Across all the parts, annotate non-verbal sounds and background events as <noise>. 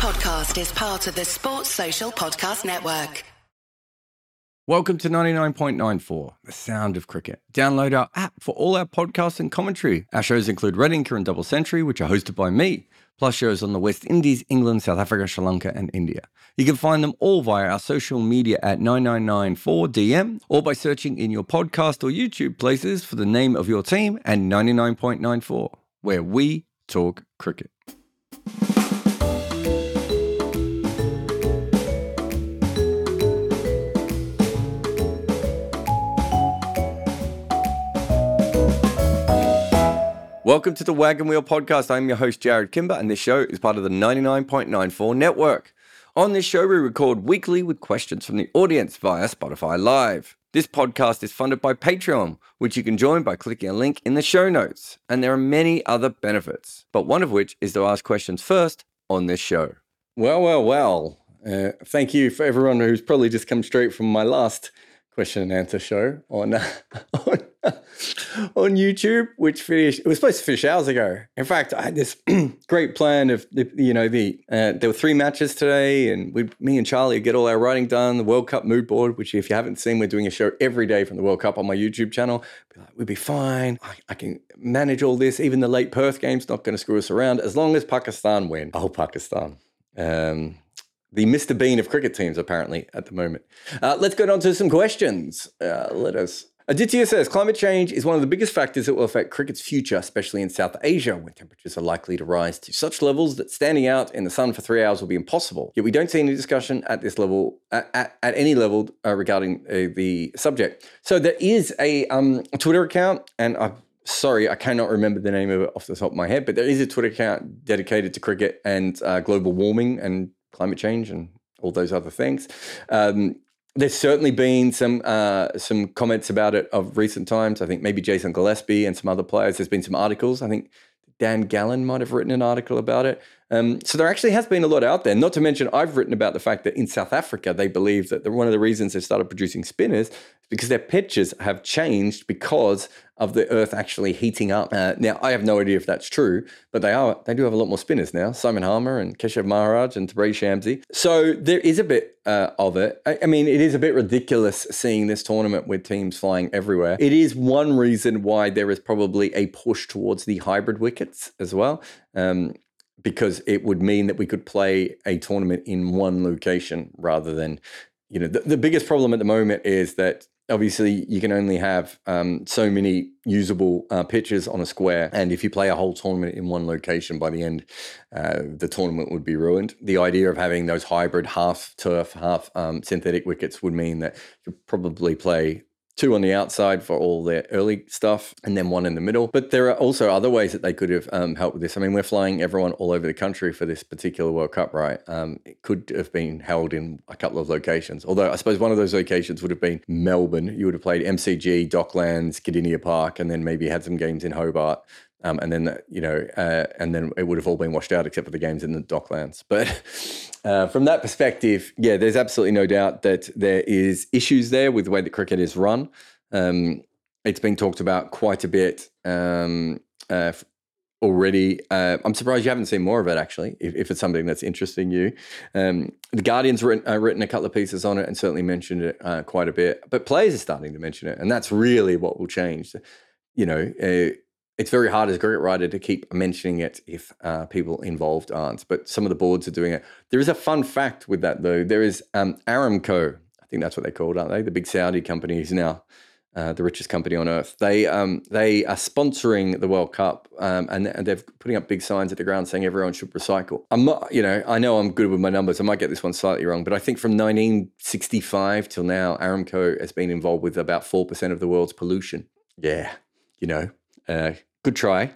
podcast is part of the Sports Social Podcast Network. Welcome to 99.94, the sound of cricket. Download our app for all our podcasts and commentary. Our shows include Red Inker and Double Century, which are hosted by me, plus shows on the West Indies, England, South Africa, Sri Lanka, and India. You can find them all via our social media at 9994DM or by searching in your podcast or YouTube places for the name of your team and 99.94, where we talk cricket. Welcome to the Wagon Wheel Podcast. I'm your host, Jarrod Kimber, and this show is part of the 99.94 network. On this show, we record weekly with questions from the audience via Spotify Live. This podcast is funded by Patreon, which you can join by clicking a link in the show notes. And there are many other benefits, but one of which is to ask questions first on this show. Well, well, well. Uh, thank you for everyone who's probably just come straight from my last question and answer show on <laughs> on, on YouTube, which finished. It was supposed to finish hours ago. In fact, I had this <clears throat> great plan of the, you know the uh, there were three matches today, and we, me and Charlie get all our writing done. The World Cup mood board, which if you haven't seen, we're doing a show every day from the World Cup on my YouTube channel. Be like, we'd be fine. I, I can manage all this. Even the late Perth game's not going to screw us around as long as Pakistan win. Oh, Pakistan. Um, the Mr. Bean of cricket teams, apparently, at the moment. Uh, let's go on to some questions. Uh, let us. Aditya says climate change is one of the biggest factors that will affect cricket's future, especially in South Asia, where temperatures are likely to rise to such levels that standing out in the sun for three hours will be impossible. Yet we don't see any discussion at this level, at, at, at any level, uh, regarding uh, the subject. So there is a, um, Twitter account, and I'm sorry, I cannot remember the name of it off the top of my head, but there is a Twitter account dedicated to cricket and uh, global warming and climate change and all those other things. Um, there's certainly been some uh, some comments about it of recent times. I think maybe Jason Gillespie and some other players. There's been some articles. I think Dan Gallen might have written an article about it. Um, so there actually has been a lot out there. Not to mention, I've written about the fact that in South Africa they believe that one of the reasons they've started producing spinners is because their pitches have changed because of the Earth actually heating up. Uh, now I have no idea if that's true, but they are. They do have a lot more spinners now. Simon Harmer and Keshav Maharaj and Tabraiz Shamsi. So there is a bit uh, of it. I, I mean, it is a bit ridiculous seeing this tournament with teams flying everywhere. It is one reason why there is probably a push towards the hybrid wickets as well. Um, because it would mean that we could play a tournament in one location rather than, you know, the, the biggest problem at the moment is that obviously you can only have um, so many usable uh, pitches on a square and if you play a whole tournament in one location by the end uh, the tournament would be ruined. The idea of having those hybrid half turf half um, synthetic wickets would mean that you probably play two on the outside for all their early stuff, and then one in the middle. But there are also other ways that they could have um, helped with this. I mean, we're flying everyone all over the country for this particular World Cup, right? Um, it could have been held in a couple of locations. Although I suppose one of those locations would have been Melbourne. You would have played MCG, Docklands, Kardinia Park, and then maybe had some games in Hobart. Um, and then you know, uh, and then it would have all been washed out except for the games in the Docklands. <laughs> But uh, from that perspective, yeah, there's absolutely no doubt that there is issues there with the way that cricket is run. Um, it's been talked about quite a bit um, uh, already. Uh, I'm surprised you haven't seen more of it actually. If, if it's something that's interesting you, um, the Guardian's written, uh, written a couple of pieces on it and certainly mentioned it uh, quite a bit. But players are starting to mention it, and that's really what will change. You know it's very hard as a cricket writer to keep mentioning it if uh, people involved aren't. But some of the boards are doing it. There is a fun fact with that though. There is um, Aramco. I think that's what they're called, aren't they? The big Saudi company who's now uh, the richest company on earth. They um, they are sponsoring the World Cup, um, and, and, they're putting up big signs at the ground saying everyone should recycle. I'm not, you know, I know I'm good with my numbers. I might get this one slightly wrong, but I think from 1965 till now, Aramco has been involved with about four percent of the world's pollution. Yeah, you know, uh, good try,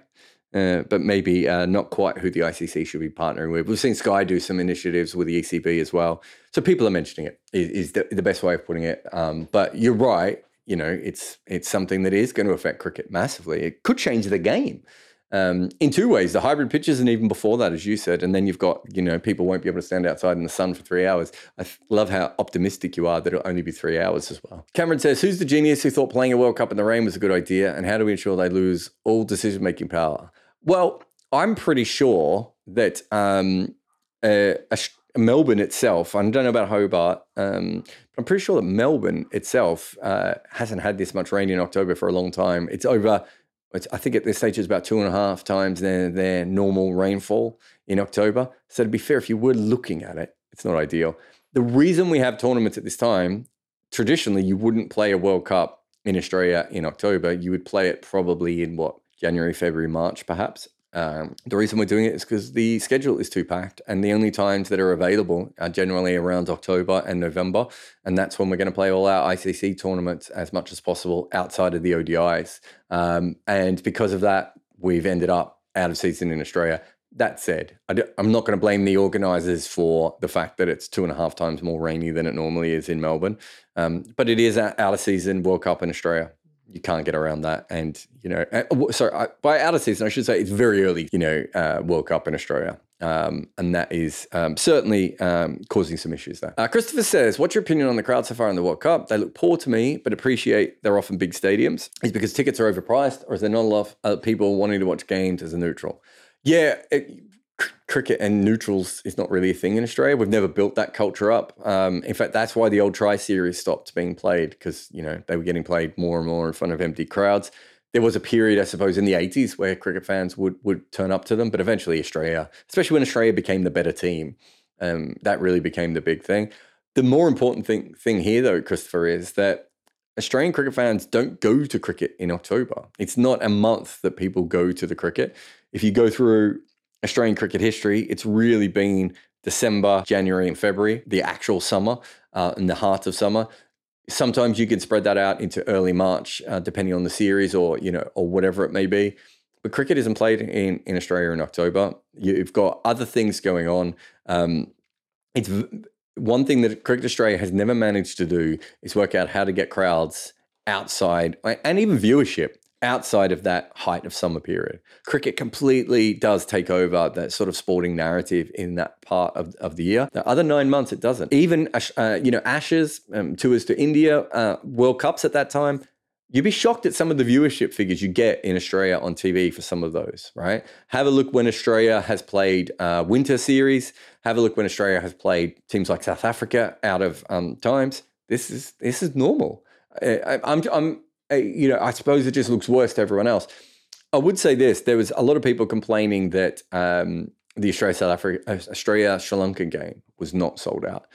uh, but maybe uh, not quite who the ICC should be partnering with. We've seen Sky do some initiatives with the ECB as well. So people are mentioning it is, is the, the, best way of putting it. Um, but you're right. You know, it's it's something that is going to affect cricket massively. It could change the game um, in two ways the hybrid pitches and even before that as you said and then you've got you know people won't be able to stand outside in the sun for three hours. I love how optimistic you are that it'll only be three hours as well. Cameron says who's the genius who thought playing a world cup in the rain was a good idea and how do we ensure they lose all decision making power? Well i'm pretty sure that um, uh, Melbourne itself, I don't know about Hobart, um, but I'm pretty sure that Melbourne itself uh, hasn't had this much rain in October for a long time. It's over, I think at this stage it's about two and a half times their, their normal rainfall in October. So to be fair, if you were looking at it, it's not ideal. The reason we have tournaments at this time, traditionally, you wouldn't play a World Cup in Australia in October. You would play it probably in what, January, February, March, perhaps. Um, the reason we're doing it is because the schedule is too packed, and the only times that are available are generally around October and November, and that's when we're going to play all our ICC tournaments as much as possible outside of the ODIs. Um, and because of that, we've ended up out of season in Australia. That said, I am not going to blame the organisers for the fact that it's two and a half times more rainy than it normally is in Melbourne, um, but it is out of season World Cup in Australia you can't get around that. And, you know, uh, sorry, by out of season, I should say it's very early, you know, uh, World Cup in Australia. Um, and that is um, certainly um, causing some issues there. Uh, Christopher says, What's your opinion on the crowd so far in the World Cup? They look poor to me, but appreciate they're often big stadiums. Is because tickets are overpriced, or is there not enough uh, people wanting to watch games as a neutral? Yeah, it, cricket and neutrals is not really a thing in Australia. We've never built that culture up. Um, in fact, that's why the old Tri Series stopped being played because you know they were getting played more and more in front of empty crowds. There was a period, I suppose, in the 80s where cricket fans would would turn up to them, but eventually Australia, especially when Australia became the better team, um, that really became the big thing. The more important thing thing here, though, Christopher, is that Australian cricket fans don't go to cricket in October. It's not a month that people go to the cricket. If you go through Australian cricket history, it's really been December, January, and February, the actual summer, uh, in the heart of summer. Sometimes you can spread that out into early March, uh, depending on the series or you know or whatever it may be. But cricket isn't played in, in Australia in October. You've got other things going on. Um, it's one thing that Cricket Australia has never managed to do is work out how to get crowds outside and even viewership outside of that height of summer period. Cricket completely does take over that sort of sporting narrative in that part of, of the year. The other nine months, it doesn't. Even, uh, you know, Ashes, um, tours to India, uh, World Cups at that time, you'd be shocked at some of the viewership figures you get in Australia on TV for some of those, right? Have a look when Australia has played uh, winter series. Have a look when Australia has played teams like South Africa out of um, times. This is this is normal. I, I'm, I'm you know, I suppose it just looks worse to everyone else. I would say this: there was a lot of people complaining that um, the Australia South Africa uh, Australia Sri Lanka game was not sold out.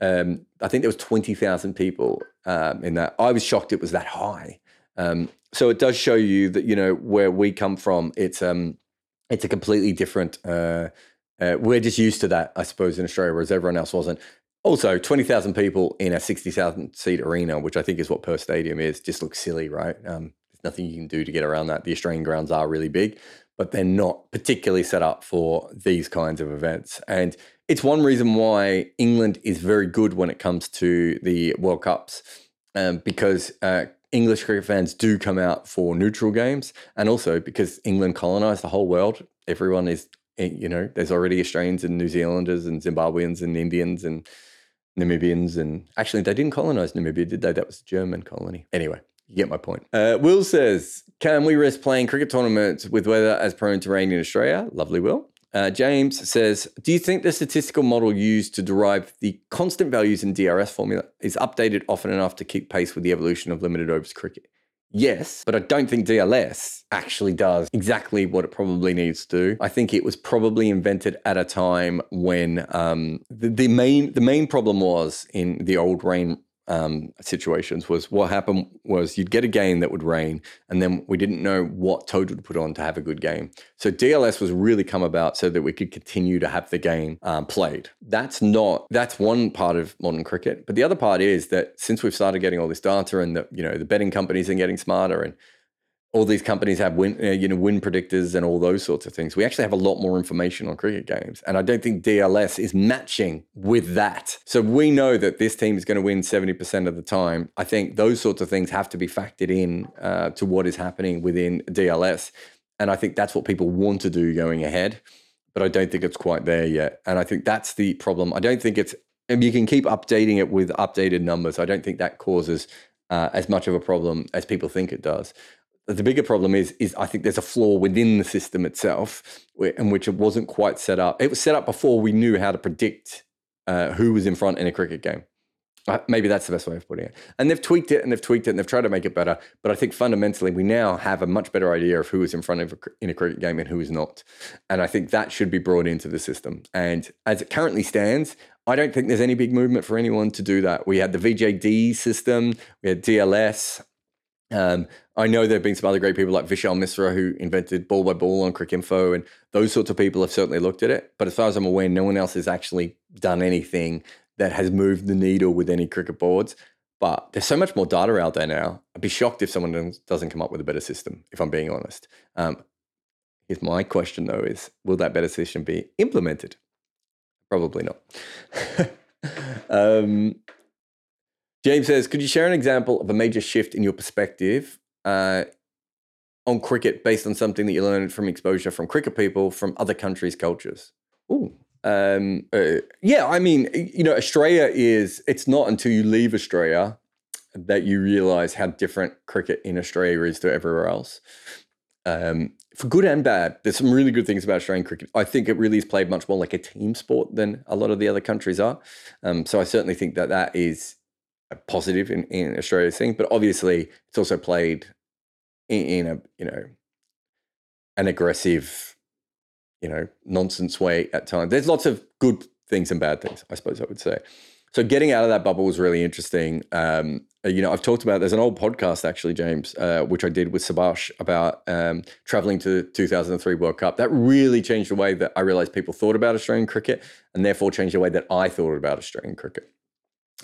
Um, I think there was twenty thousand people um, in that. I was shocked it was that high. Um, so it does show you that you know where we come from. It's um, it's a completely different. Uh, uh, we're just used to that, I suppose, in Australia, whereas everyone else wasn't. Also, 20,000 people in a 60,000 seat arena, which I think is what Perth Stadium is, just looks silly, right? Um, there's nothing you can do to get around that. The Australian grounds are really big, but they're not particularly set up for these kinds of events. And it's one reason why England is very good when it comes to the World Cups, um, because uh, English cricket fans do come out for neutral games, and also because England colonized the whole world. Everyone is, eh, you know, there's already Australians and New Zealanders and Zimbabweans and Indians and Namibians, and actually, they didn't colonize Namibia, did they? That was a German colony. Anyway, you get my point. Uh, Will says, Can we risk playing cricket tournaments with weather as prone to rain in Australia? Lovely, Will. Uh, James says, Do you think the statistical model used to derive the constant values in DLS formula is updated often enough to keep pace with the evolution of limited overs cricket? Yes, but I don't think DLS actually does exactly what it probably needs to do. I think it was probably invented at a time when um, the, the main the main problem was in the old rain um, situations was what happened was you'd get a game that would rain, and then we didn't know what total to put on to have a good game. So DLS was really come about so that we could continue to have the game um, played. That's not that's one part of modern cricket, but the other part is that since we've started getting all this data and the you know the betting companies are getting smarter and all these companies have win, uh, you know, win predictors and all those sorts of things. We actually have a lot more information on cricket games, and I don't think DLS is matching with that. So we know that this team is going to win seventy percent of the time. I think those sorts of things have to be factored in uh, to what is happening within DLS, and I think that's what people want to do going ahead. But I don't think it's quite there yet, and I think that's the problem. I don't think it's. And you can keep updating it with updated numbers. I don't think that causes uh, as much of a problem as people think it does the bigger problem is is I think there's a flaw within the system itself, in which it wasn't quite set up. It was set up before we knew how to predict uh, who was in front in a cricket game. Uh, maybe that's the best way of putting it. And they've tweaked it and they've tweaked it and they've tried to make it better. But I think fundamentally, we now have a much better idea of who is in front of a, in a cricket game and who is not. And I think that should be brought into the system. And as it currently stands, I don't think there's any big movement for anyone to do that. We had the VJD system, we had DLS. Um, I know there have been some other great people like Vishal Misra who invented ball by ball on Cricinfo, and those sorts of people have certainly looked at it. But as far as I'm aware, no one else has actually done anything that has moved the needle with any cricket boards. But there's so much more data out there now. I'd be shocked if someone doesn't come up with a better system, if I'm being honest. Um, my question though is will that better system be implemented? Probably not. <laughs> um, James says, could you share an example of a major shift in your perspective uh, on cricket based on something that you learned from exposure from cricket people from other countries' cultures? Ooh, um, uh, yeah, I mean, you know, Australia is, it's not until you leave Australia that you realize how different cricket in Australia is to everywhere else. Um, for good and bad, there's some really good things about Australian cricket. I think it really is played much more like a team sport than a lot of the other countries are. Um, so I certainly think that that is a positive in, in Australia's thing. But obviously, it's also played in, a, you know, an aggressive you know, nonsense way at times. There's lots of good things and bad things, I suppose I would say. So getting out of that bubble was really interesting. Um, uh, you know, I've talked about there's an old podcast actually, James, uh, which I did with Subash about um, traveling to the 2003 World Cup. That really changed the way that I realized people thought about Australian cricket, and therefore changed the way that I thought about Australian cricket.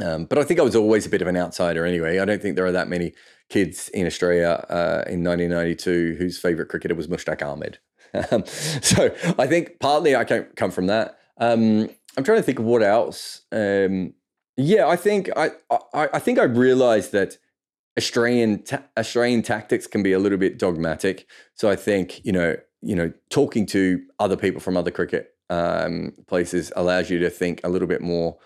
Um, but I think I was always a bit of an outsider anyway. I don't think there are that many kids in Australia uh, in 1992 whose favorite cricketer was Mushtaq Ahmed. <laughs> Um, so I think partly I can't come from that. Um, I'm trying to think of what else. Um, yeah, I think I, I, I think I realized that Australian ta- Australian tactics can be a little bit dogmatic. So I think you know you know talking to other people from other cricket um, places allows you to think a little bit more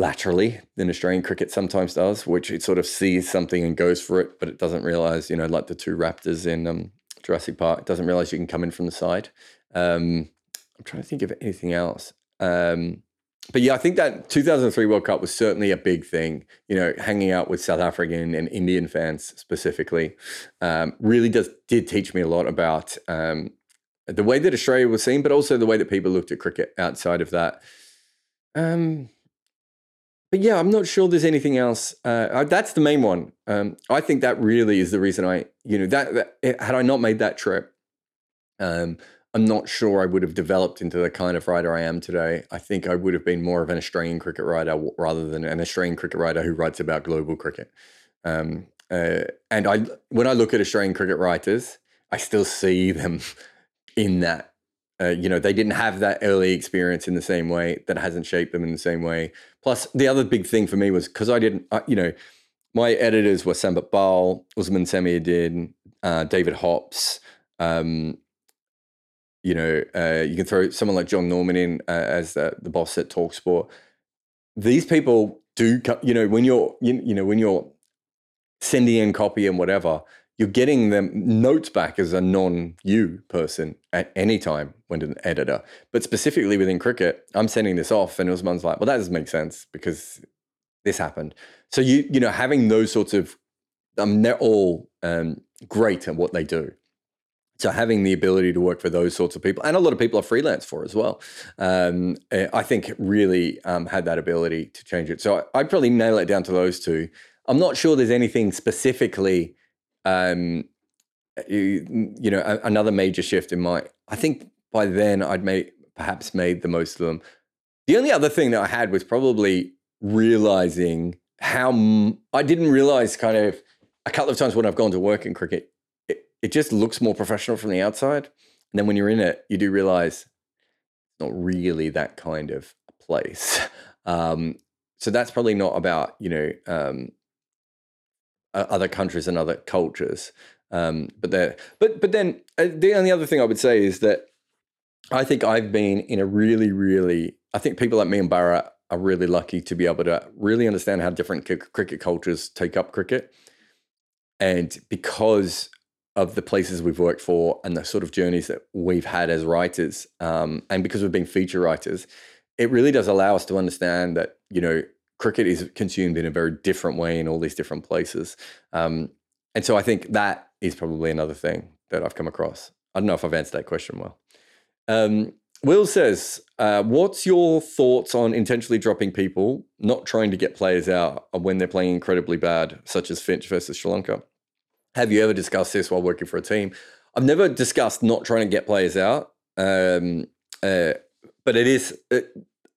laterally than Australian cricket sometimes does, which it sort of sees something and goes for it, but it doesn't realize, you know, like the two Raptors in um, Jurassic Park doesn't realize you can come in from the side. Um, I'm trying to think of anything else. Um, but yeah, I think that 2003 World Cup was certainly a big thing. You know, hanging out with South African and Indian fans specifically um, really does did teach me a lot about um, the way that Australia was seen, but also the way that people looked at cricket outside of that. Um, but yeah, I'm not sure there's anything else. Uh, that's the main one. Um, I think that really is the reason I, you know, that, that had I not made that trip, um, I'm not sure I would have developed into the kind of writer I am today. I think I would have been more of an Australian cricket writer rather than an Australian cricket writer who writes about global cricket. Um, uh, and I, when I look at Australian cricket writers, I still see them <laughs> in that uh, you know, they didn't have that early experience in the same way. That hasn't shaped them in the same way. Plus, the other big thing for me was because I didn't, I, you know, my editors were Sambit Bal, Usman Samiuddin, uh, David Hopps. Um, you know, uh, you can throw someone like John Norman in uh, as the, the boss at Talksport. These people do, you know, when you're, you, you know, when you're sending in copy and whatever, you're getting them notes back as a non-you person at any time when an editor. But specifically within cricket, I'm sending this off, and Usman's like, "Well, that doesn't make sense because this happened." So you you know having those sorts of, um, they're all um, great at what they do. So having the ability to work for those sorts of people, and a lot of people are freelance for as well, um, eh, I think really um, had that ability to change it. So I, I'd probably nail it down to those two. I'm not sure there's anything specifically um, you, you know, a, another major shift in my. I think by then I'd made perhaps made the most of them. The only other thing that I had was probably realizing how m- I didn't realize kind of a couple of times when I've gone to work in cricket, it, it just looks more professional from the outside. And then when you're in it, you do realize it's not really that kind of place. <laughs> Um, so that's probably not about, you know, um, other countries and other cultures. Um, but there, but but then uh, the only other thing I would say is that I think I've been in a really, really. I think people like me and Barra are really lucky to be able to really understand how different cricket cultures take up cricket, and because of the places we've worked for and the sort of journeys that we've had as writers, um, and because we've been feature writers, it really does allow us to understand that you know cricket is consumed in a very different way in all these different places. Um, and so I think that is probably another thing that I've come across. I don't know if I've answered that question well. Um, Will says, uh, "What's your thoughts on intentionally dropping people, not trying to get players out when they're playing incredibly bad, such as Finch versus Sri Lanka? Have you ever discussed this while working for a team? I've never discussed not trying to get players out, um, uh, but it is uh,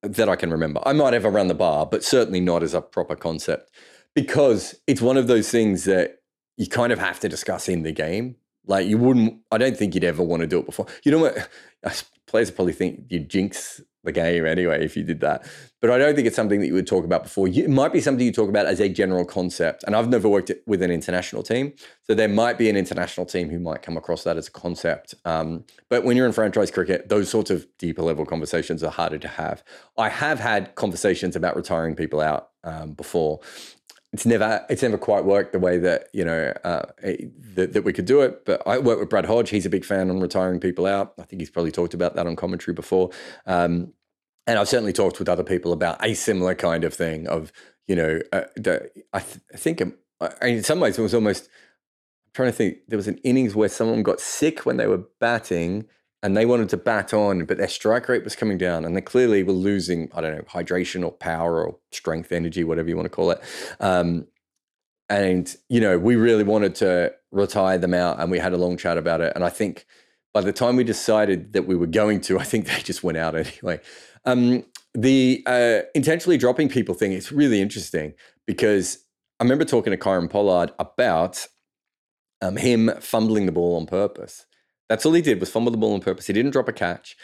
that I can remember. I might have around the bar, but certainly not as a proper concept because it's one of those things that you kind of have to discuss in the game. Like you wouldn't, I don't think you'd ever want to do it before. You know what? <sighs> players probably think you jinx the game anyway if you did that. But I don't think it's something that you would talk about before. it might be something you talk about as a general concept. And I've never worked with an international team. So there might be an international team who might come across that as a concept. Um, but when you're in franchise cricket, those sorts of deeper level conversations are harder to have. I have had conversations about retiring people out um, before it's never it's never quite worked the way that you know uh, that, that we could do it. But I work with Brad Hodge. He's a big fan on retiring people out. I think he's probably talked about that on commentary before. Um, and I've certainly talked with other people about a similar kind of thing of you know uh, the, I, th- I, think um, in some ways it was almost I'm trying to think there was an innings where someone got sick when they were batting and they wanted to bat on, but their strike rate was coming down, and they clearly were losing, I don't know, hydration or power or strength, energy, whatever you want to call it. Um, and you know, we really wanted to retire them out, and we had a long chat about it. And I think by the time we decided that we were going to, <laughs> I think they just went out anyway. Um, the uh, intentionally dropping people thing is really interesting because I remember talking to Kieron Pollard about um, him fumbling the ball on purpose. That's all he did was fumble the ball on purpose. He didn't drop a catch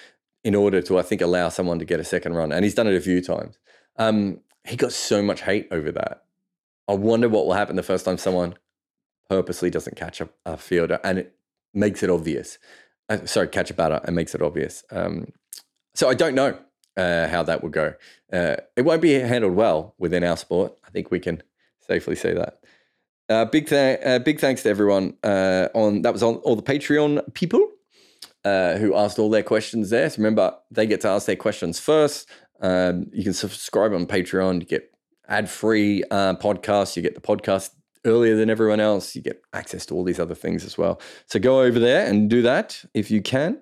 in order to, I think, allow someone to get a second run. And he's done it a few times. Um, he got so much hate over that. I wonder what will happen the first time someone purposely doesn't catch a, a fielder and it makes it obvious. Uh, sorry, catch a batter and makes it obvious. Um, so I don't know uh, how that will go. Uh, it won't be handled well within our sport. I think we can safely say that. Uh, big th- uh, big thanks to everyone uh, on that was on all the Patreon people uh, who asked all their questions there. So remember, they get to ask their questions first. Um, you can subscribe on Patreon. You get ad free uh, podcasts. You get the podcast earlier than everyone else. You get access to all these other things as well. So go over there and do that if you can.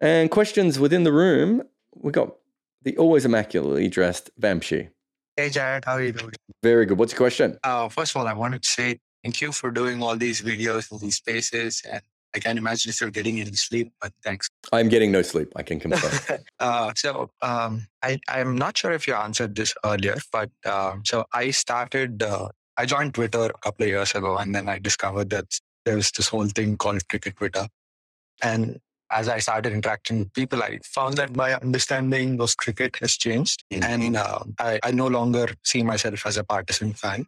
And questions within the room. We got the always immaculately dressed Vamshi. Hey Jarrod, how are you doing? Very good. What's your question? Uh, first of all, I wanted to say thank you for doing all these videos and these spaces. And I can't imagine if you're getting any sleep, but thanks. I'm getting no sleep. I can <laughs> confirm. uh, so um, I, I'm not sure if you answered this earlier, but um, so I started. Uh, I joined Twitter a couple of years ago, and then I discovered that there's this whole thing called Cricket Twitter. And as I started interacting with people, I found that my understanding of cricket has changed. Mm-hmm. And uh, I, I no longer see myself as a partisan fan.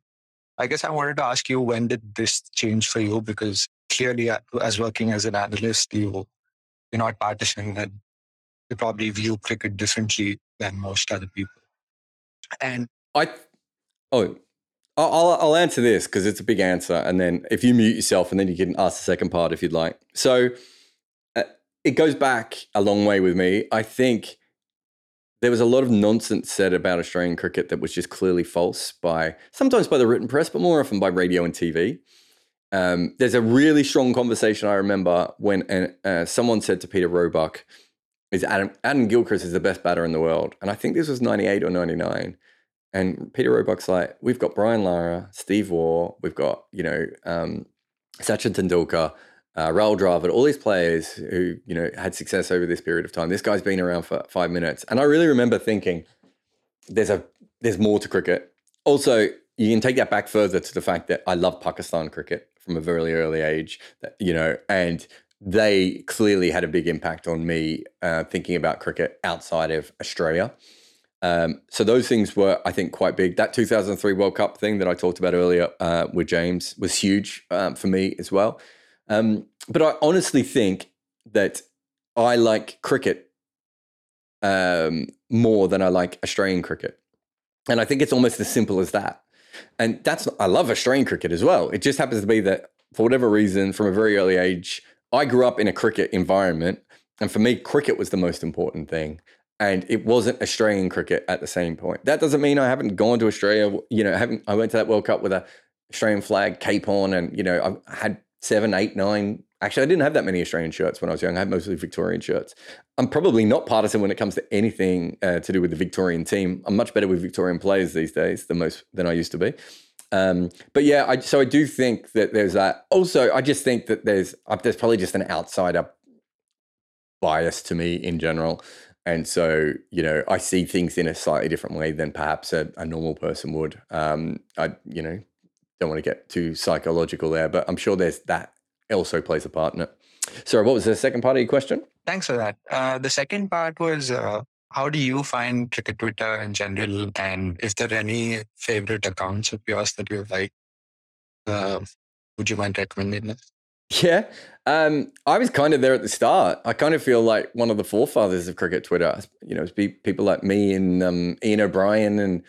I guess I wanted to ask you when did this change for you? Because clearly, uh, as working as an analyst, you, you're not partisan and you probably view cricket differently than most other people. And I, oh, I'll, I'll answer this because it's a big answer. And then if you mute yourself, and then you can ask the second part if you'd like. So, it goes back a long way with me. I think there was a lot of nonsense said about Australian cricket that was just clearly false by sometimes by the written press, but more often by radio and TV. Um, there's a really strong conversation I remember when uh, someone said to Peter Roebuck, "Is Adam Adam Gilchrist is the best batter in the world?" And I think this was '98 or '99. And Peter Roebuck's like, "We've got Brian Lara, Steve Waugh, we've got you know um, Sachin Tendulkar." Uh, Dravid, all these players who you know had success over this period of time. This guy's been around for five minutes, and I really remember thinking, "There's a there's more to cricket." Also, you can take that back further to the fact that I love Pakistan cricket from a very early age. That, you know, and they clearly had a big impact on me uh, thinking about cricket outside of Australia. Um, so those things were, I think, quite big. That 2003 World Cup thing that I talked about earlier uh, with James was huge um, for me as well. Um, but I honestly think that I like cricket um, more than I like Australian cricket. And I think it's almost as simple as that. And that's, I love Australian cricket as well. It just happens to be that for whatever reason, from a very early age, I grew up in a cricket environment. And for me, cricket was the most important thing. And it wasn't Australian cricket at the same point. That doesn't mean I haven't gone to Australia. You know, I haven't I went to that World Cup with a Australian flag cape on, and you know, I had seven, eight, nine. Actually, I didn't have that many Australian shirts when I was young. I had mostly Victorian shirts. I'm probably not partisan when it comes to anything uh, to do with the Victorian team. I'm much better with Victorian players these days than most than I used to be. Um, but yeah, I, so I do think that there's that. Also, I just think that there's uh, there's probably just an outsider bias to me in general, and so you know I see things in a slightly different way than perhaps a, a normal person would. Um, I you know don't want to get too psychological there, but I'm sure there's that also plays a part in it. Sorry, what was the second part of your question? Thanks for that. Uh, the second part was uh, how do you find cricket Twitter in general? And if there are any favorite accounts of yours that you like, uh, would you mind recommending this? Yeah, um, I was kind of there at the start. I kind of feel like one of the forefathers of cricket Twitter. You know, it's people like me and um, Iain O'Brien and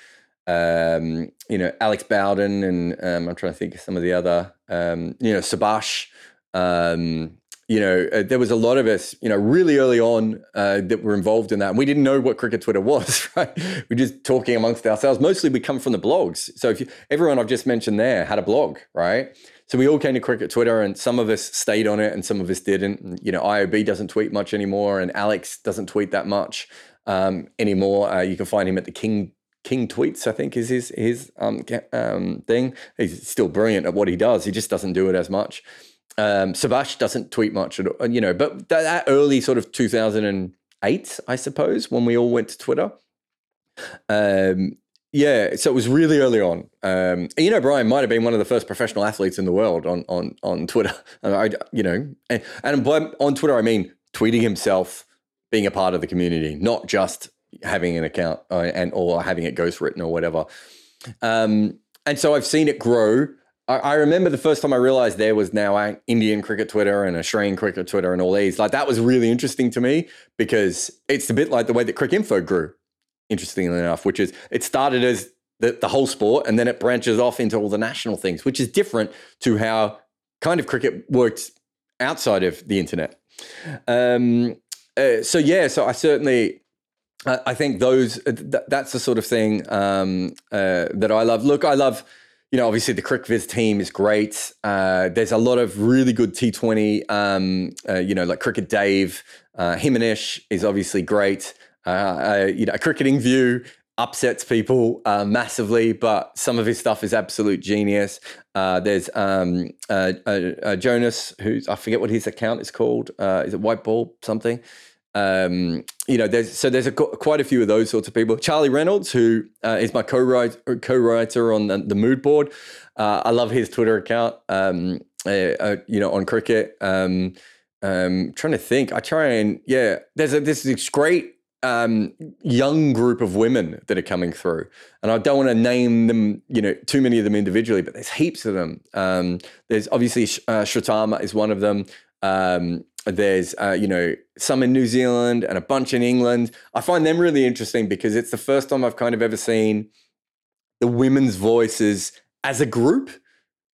um, you know Alex Bowden and um, I'm trying to think of some of the other um, you know Subash. Um, you know, uh, there was a lot of us, you know, really early on uh, that were involved in that. And we didn't know what cricket Twitter <laughs> was, right? We're just talking amongst ourselves. Mostly we come from the blogs. So if you, everyone I've just mentioned there had a blog, right? So we all came to cricket Twitter and some of us stayed on it and some of us didn't. You know, IOB doesn't tweet much anymore and Alex doesn't tweet that much um, anymore. Uh, you can find him at the King King tweets, I think, is his his um, um, thing. He's still brilliant at what he does. He just doesn't do it as much. Um, Subash doesn't tweet much at all, you know, but that, that early sort of 2008, I suppose, when we all went to Twitter. Um, yeah, so it was really early on. Um, Iain O'Brien might have been one of the first professional athletes in the world on on on Twitter. <laughs> I, you know, and, and by, on Twitter I mean tweeting himself, being a part of the community, not just having an account uh, and or having it ghostwritten or whatever. Um, and so I've seen it grow. I, I remember the first time I realized there was now an Indian cricket Twitter and Australian cricket Twitter and all these. Like that was really interesting to me because it's a bit like the way that Cricinfo grew, interestingly enough, which is it started as the, the whole sport and then it branches off into all the national things, which is different to how kind of cricket works outside of the internet. Um, uh, so yeah, so I certainly I think those th- that's the sort of thing um, uh, that I love. Look, I love you know, obviously the CricViz team is great. Uh, there's a lot of really good T20, um, uh, you know, like Cricket Dave. Uh, Himanish is obviously great. Uh, uh, you know, Cricketing View upsets people uh, massively, but some of his stuff is absolute genius. there's um, Jonas, who's, I forget what his account is called. is it White Ball something? Um, you know, there's so there's a, quite a few of those sorts of people. Charlie Reynolds, who uh, is my co-writer, co-writer on the, the mood board. Uh, I love his Twitter account. Um, uh, uh you know, on cricket. Um, um, trying to think. I try and yeah. There's a there's this great um, young group of women that are coming through, and I don't want to name them. You know, too many of them individually, but there's heaps of them. Um, there's obviously uh, Shratama is one of them. Um, there's, uh, you know, some in New Zealand and a bunch in England. I find them really interesting because it's the first time I've kind of ever seen the women's voices as a group.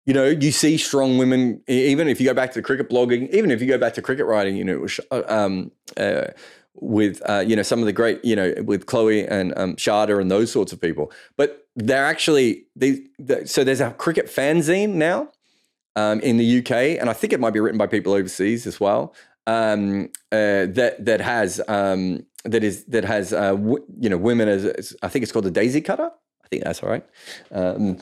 You know, you see strong women, even if you go back to the cricket blogging, even if you go back to cricket writing, you know, uh, um, uh, with, uh, you know, some of the great, you know, with Chloe and um, Shada and those sorts of people. But they're actually, they, so there's a cricket fanzine now um, in the UK, and I think it might be written by people overseas as well. Um, uh, that that has um, that is that has uh, w- you know women as, as, I think it's called the Daisy Cutter. I think that's all right. Um,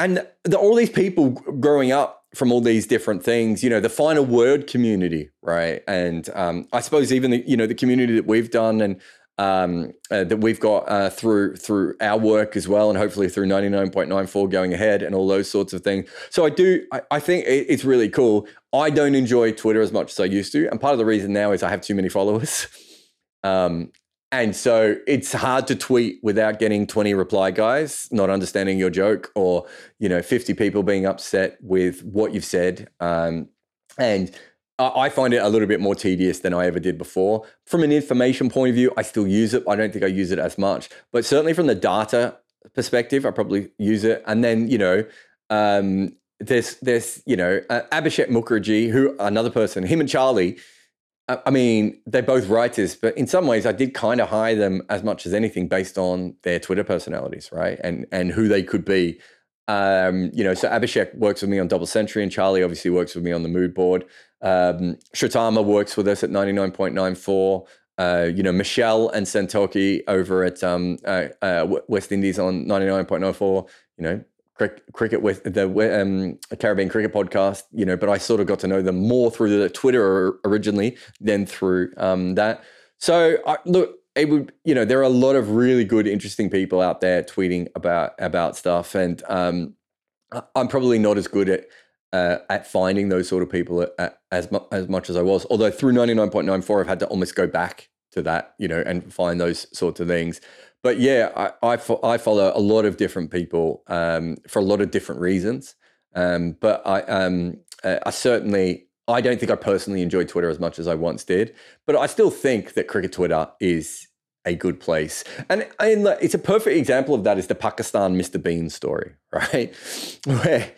and the, all these people growing up from all these different things, you know, the final word community, right? And um, I suppose even the you know the community that we've done and um, uh, that we've got uh, through through our work as well, and hopefully through ninety nine point nine four going ahead and all those sorts of things. So I do, I, I think it, it's really cool. I don't enjoy Twitter as much as I used to, and part of the reason now is I have too many followers, <laughs> um, and so it's hard to tweet without getting twenty reply guys not understanding your joke, or you know fifty people being upset with what you've said, um, and I find it a little bit more tedious than I ever did before. From an information point of view, I still use it. I don't think I use it as much, but certainly from the data perspective, I probably use it. And then, you know, um, there's there's you know uh, Abhishek Mukherjee, who another person, him and Charlie. I I mean, they're both writers, but in some ways, I did kind of hire them as much as anything based on their Twitter personalities, right? And and who they could be. Um, you know, so Abhishek works with me on Double Century, and Charlie obviously works with me on the Mood Board. Um, Shratama works with us at ninety nine point nine four. Uh, you know, Michelle and Santoki over at um, uh, uh, West Indies on ninety nine point nine four. You know, cricket with the um, Caribbean Cricket Podcast, you know, but I sort of got to know them more through the Twitter originally than through um, that. So I, look, it would, you know, there are a lot of really good, interesting people out there tweeting about about stuff, and um, I'm probably not as good at uh, at finding those sort of people at, at, as mu- as much as I was. Although through 99.94, I've had to almost go back to that, you know, and find those sorts of things but yeah, I, I, fo- I, follow a lot of different people um, for a lot of different reasons. Um, but I, um, uh, I certainly, I don't think I personally enjoy Twitter as much as I once did. But I still think that cricket Twitter is a good place. And, and it's a perfect example of that is the Pakistan Mr. Bean story, <laughs> right? Where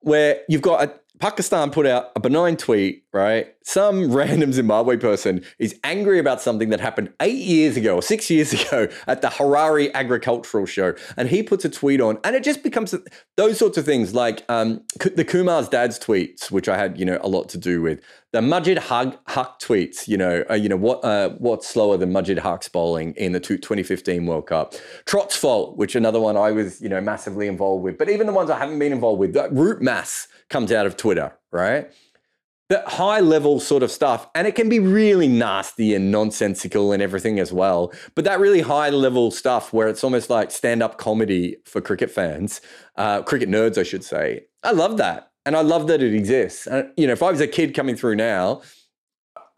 where you've got a Pakistan put out a benign tweet, right? Some <laughs> random Zimbabwe person is angry about something that happened eight years ago or six years <laughs> ago at the Harare Agricultural Show. And he puts a tweet on, and it just becomes those sorts of things like um, the Kumar's dad's tweets, which I had, you know, a lot to do with. The Majid Haq, tweets, you know, uh, you know what uh, what's slower than Majid Haq's bowling in the 2015 World Cup. Trott's fault, which another one I was, you know, massively involved with. But even the ones I haven't been involved with, that root mass comes out of Twitter, right? That high level sort of stuff, and it can be really nasty and nonsensical and everything as well. But that really high level stuff where it's almost like stand up comedy for cricket fans, uh, cricket nerds, I should say. I love that. And I love that it exists. And, you know, if I was a kid coming through now,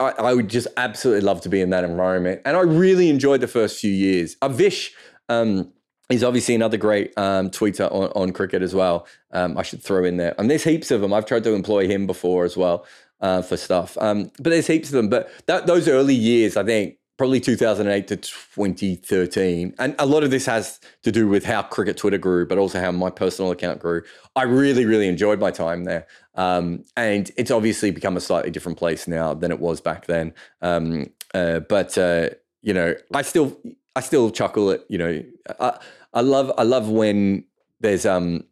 I, I, would just absolutely love to be in that environment. And I really enjoyed the first few years. Avish um, He's obviously another great um, tweeter on, on, cricket as well. Um, I should throw in there. And there's heaps of them. I've tried to employ him before as well uh, for stuff. Um, but there's heaps of them. But that, those early years, I think, probably 2008 to 2013. And a lot of this has to do with how cricket Twitter grew, but also how my personal account grew. I really, really enjoyed my time there. Um, and it's obviously become a slightly different place now than it was back then. Um, uh, but, uh, you know, I still I still chuckle at you know I, I love I love when there's um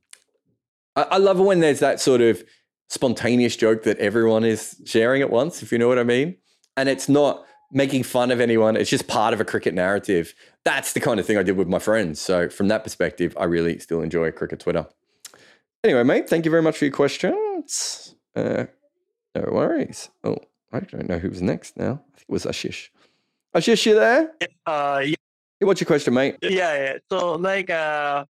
I, I love when there's that sort of spontaneous joke that everyone is sharing at once if you know what I mean. And it's not making fun of anyone it's just part of a cricket narrative. That's the kind of thing I did with my friends. So from that perspective I really still enjoy cricket Twitter. Anyway mate thank you very much for your questions. Uh, no worries. Oh I don't know who was next now. I think it was Ashish. Ashish you there? Uh yeah. What's your question, mate? Yeah, yeah. So like, uh,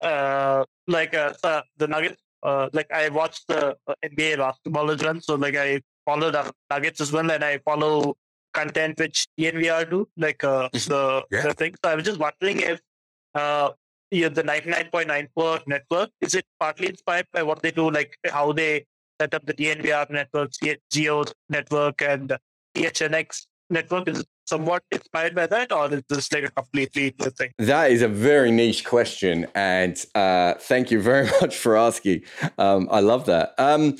uh, like uh, the Nuggets. Uh, like I watched the uh, NBA basketball as well. So like I follow the Nuggets as well, and I follow content which DNVR do, like uh, mm-hmm. the yeah. the thing. So I was just wondering if uh, the nine point nine four network is it partly inspired by what they do, like how they set up the DNVR network, Jio network, and PHNX network? Is somewhat inspired by that, or is this like a completely thing? That is a very niche question, and uh, thank you very <laughs> much for asking. Um, I love that. Um,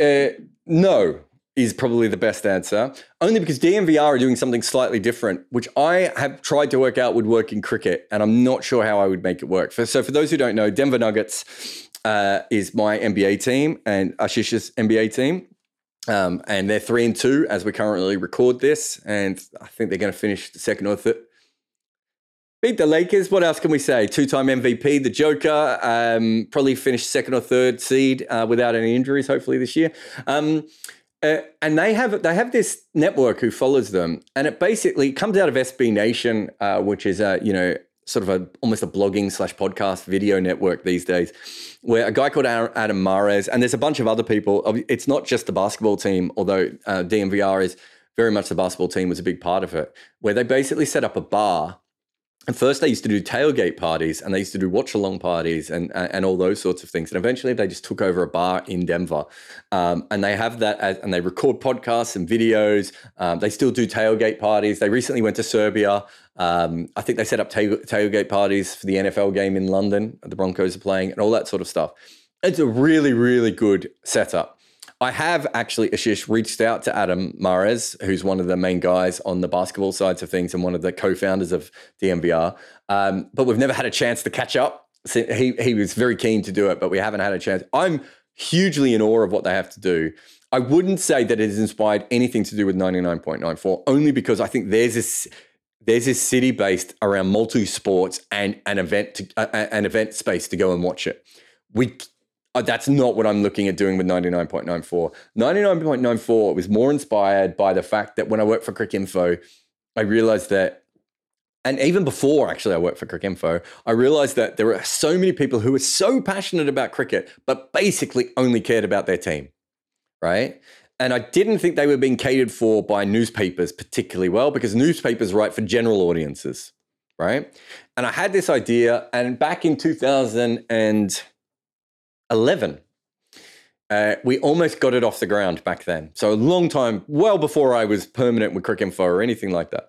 uh, no, is probably the best answer. Only because DNVR are doing something slightly different, which I have tried to work out would work in cricket, and I'm not sure how I would make it work. For, so, for those who don't know, Denver Nuggets uh, is my NBA team and Ashish's NBA team. Um, and they're three and two as we currently record this, and I think they're going to finish the second or third. Beat the Lakers. What else can we say? Two-time MVP, the Joker. Um, probably finished second or third seed uh, without any injuries. Hopefully this year. Um, uh, and they have they have this network who follows them, and it basically comes out of SB Nation, uh, which is a you know sort of a almost a blogging slash podcast video network these days, where a guy called Adam Mares and there's a bunch of other people. It's not just the basketball team, although uh, DNVR is very much the basketball team was a big part of it, where they basically set up a bar. And first, they used to do tailgate parties, and they used to do watch along parties, and and all those sorts of things. And eventually, they just took over a bar in Denver, um, and they have that, as, and they record podcasts and videos. Um, they still do tailgate parties. They recently went to Serbia um, I think they set up tail- tailgate parties for the NFL game in London. The Broncos are playing and all that sort of stuff. It's a really, really good setup. I have actually, Ashish, reached out to Adam Mares, who's one of the main guys on the basketball sides of things and one of the co-founders of DNVR. Um, but we've never had a chance to catch up. He he was very keen to do it, but we haven't had a chance. I'm hugely in awe of what they have to do. I wouldn't say that it has inspired anything to do with 99.94, only because I think there's this there's this city based around multi sports and an event to, uh, an event space to go and watch it. We uh, that's not what I'm looking at doing with 99.94. 99.94 was more inspired by the fact that when I worked for Cricinfo, I realized that, and even before actually I worked for Cricinfo, I realized that there are so many people who are so passionate about cricket, but basically only cared about their team, right? And I didn't think they were being catered for by newspapers particularly well because newspapers write for general audiences, right? And I had this idea, and back in 2011, Uh, we almost got it off the ground back then. So a long time, well before I was permanent with Cricinfo or anything like that.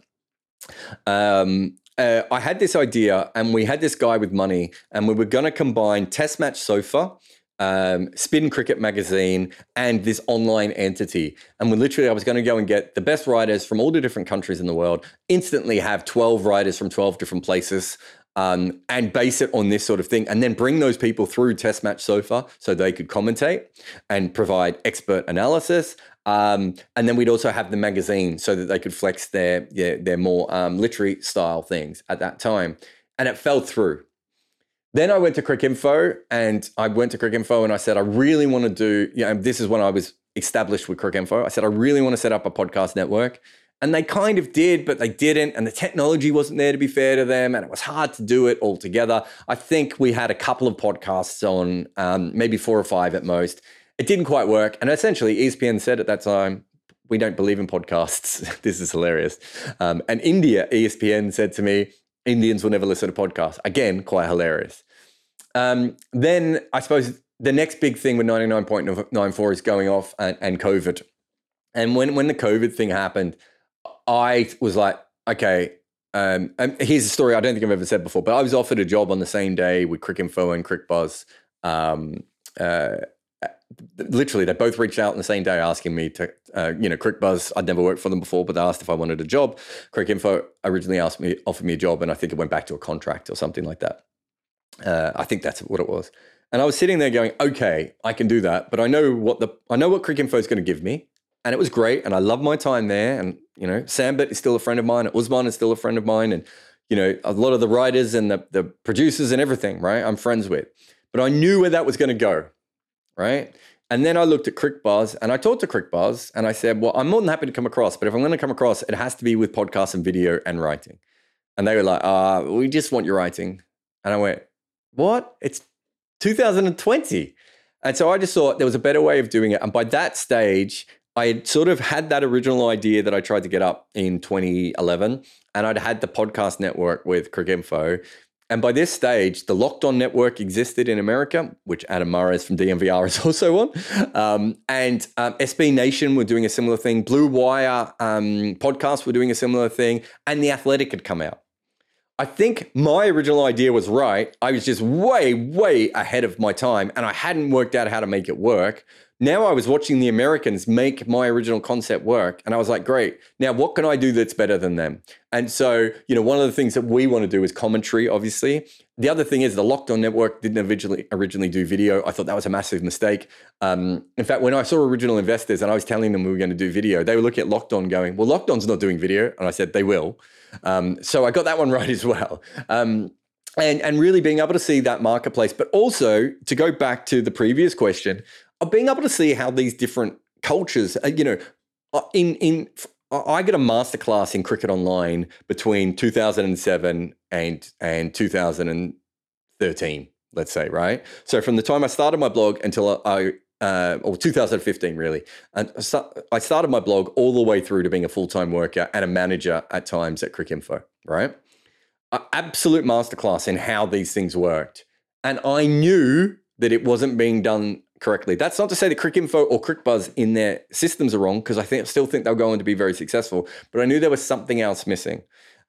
Um, uh, I had this idea, and we had this guy with money, and we were going to combine Test Match Sofa, um, Spin Cricket Magazine, and this online entity. And we literally, I was going to go and get the best writers from all the different countries in the world, instantly have 12 writers from 12 different places um, and base it on this sort of thing, and then bring those people through Test Match Sofa so they could commentate and provide expert analysis. Um, and then we'd also have the magazine so that they could flex their their, their more um, literary style things at that time. And it fell through. Then I went to Cricinfo and I went to Cricinfo and I said, I really want to do, you know, this is when I was established with Cricinfo. I said, I really want to set up a podcast network. And they kind of did, but they didn't. And the technology wasn't there to be fair to them. And it was hard to do it all together. I think we had a couple of podcasts on, um, maybe four or five at most. It didn't quite work. And essentially, ESPN said at that time, we don't believe in podcasts. <laughs> this is hilarious. Um, and India, ESPN said to me, Indians will never listen to podcasts. Again, quite hilarious. Um, then I suppose the next big thing with 99.94 is going off and, and COVID. And when, when the COVID thing happened, I was like, okay. Um, and here's a story I don't think I've ever said before, but I was offered a job on the same day with Cricinfo and CricBuzz. Um, uh, literally, they both reached out on the same day asking me to, uh, you know, CricBuzz. I'd never worked for them before, but they asked if I wanted a job. Cricinfo originally asked me, offered me a job, and I think it went back to a contract or something like that. Uh, I think that's what it was. And I was sitting there going, okay, I can do that, but I know what the I know what Cricinfo is going to give me and it was great. And I love my time there. And, you know, Sambit is still a friend of mine. Usman is still a friend of mine. And, you know, a lot of the writers and the, the producers and everything, right? I'm friends with. But I knew where that was going to go, right? And then I looked at CricBuzz and I talked to CricBuzz and I said, well, I'm more than happy to come across, but if I'm going to come across, it has to be with podcasts and video and writing. And they were like, uh, we just want your writing. And I went, what? It's 2020. And so I just thought there was a better way of doing it. And by that stage, I had sort of had that original idea that I tried to get up in 2011, and I'd had the podcast network with Cricinfo. And by this stage, the Locked On Network existed in America, which Adam Mares from DNVR is <laughs> also on. Um, and um, SB Nation were doing a similar thing. Blue Wire um, podcasts were doing a similar thing. And The Athletic had come out. I think my original idea was right. I was just way, way ahead of my time, and I hadn't worked out how to make it work now I was watching the Americans make my original concept work, and I was like, great. Now, what can I do that's better than them? And so, you know, one of the things that we want to do is commentary, obviously. The other thing is the Locked On Network didn't originally originally do video. I thought that was a massive mistake. Um, in fact, when I saw original investors and I was telling them we were going to do video, they were looking at Locked On going, well, Locked On's not doing video. And I said, they will. Um, so I got that one <laughs> right as well. Um, and, and really being able to see that marketplace, but also to go back to the previous question, of being able to see how these different cultures, uh, you know, uh, in in I get a masterclass in cricket online between 2007 and and 2013, let's say, right? So from the time I started my blog until I uh, or 2015 really, and I started my blog all the way through to being a full time worker and a manager at times at Cricinfo, right? Absolute masterclass in how these things worked, and I knew that it wasn't being done correctly. That's not to say that Cricinfo or CricBuzz in their systems are wrong, because I think still think they're going to be very successful. But I knew there was something else missing,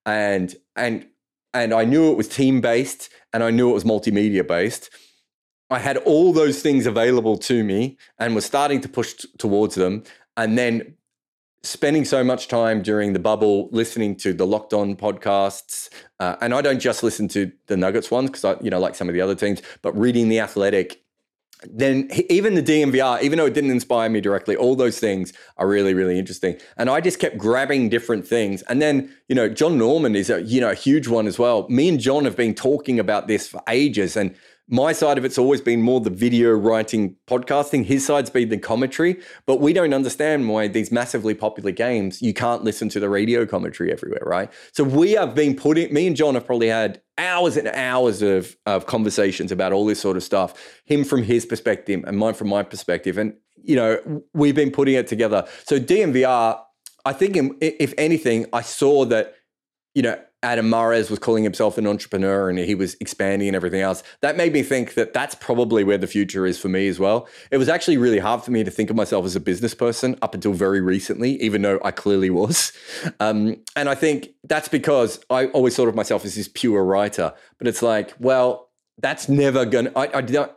and and and I knew it was team based, and I knew it was multimedia based. I had all those things available to me and was starting to push t- towards them. And then spending so much time during the bubble listening to the locked on podcasts uh, and i don't just listen to the nuggets ones because i you know like some of the other teams but reading the athletic then even the dnvr even though it didn't inspire me directly, all those things are really, really interesting. And I just kept grabbing different things. And then, you know, John Norman is a, you know, a huge one as well. Me and John have been talking about this for ages. And my side of it's always been more the video writing podcasting. His side's been the commentary. But we don't understand why these massively popular games you can't listen to the radio commentary everywhere right? So we have been putting me and john have probably had hours and hours of, of conversations about all this sort of stuff him from his perspective and mine from my perspective. And you know we've been putting it together. So dnvr i think if anything i saw that you know Adam Mares was calling himself an entrepreneur and he was expanding and everything else. That made me think that that's probably where the future is for me as well. It was actually really hard for me to think of myself as a business person up until very recently, even though I clearly was. <laughs> Um, and I think that's because I always thought of myself as this pure writer. But it's like, well, that's never to, I, I don't,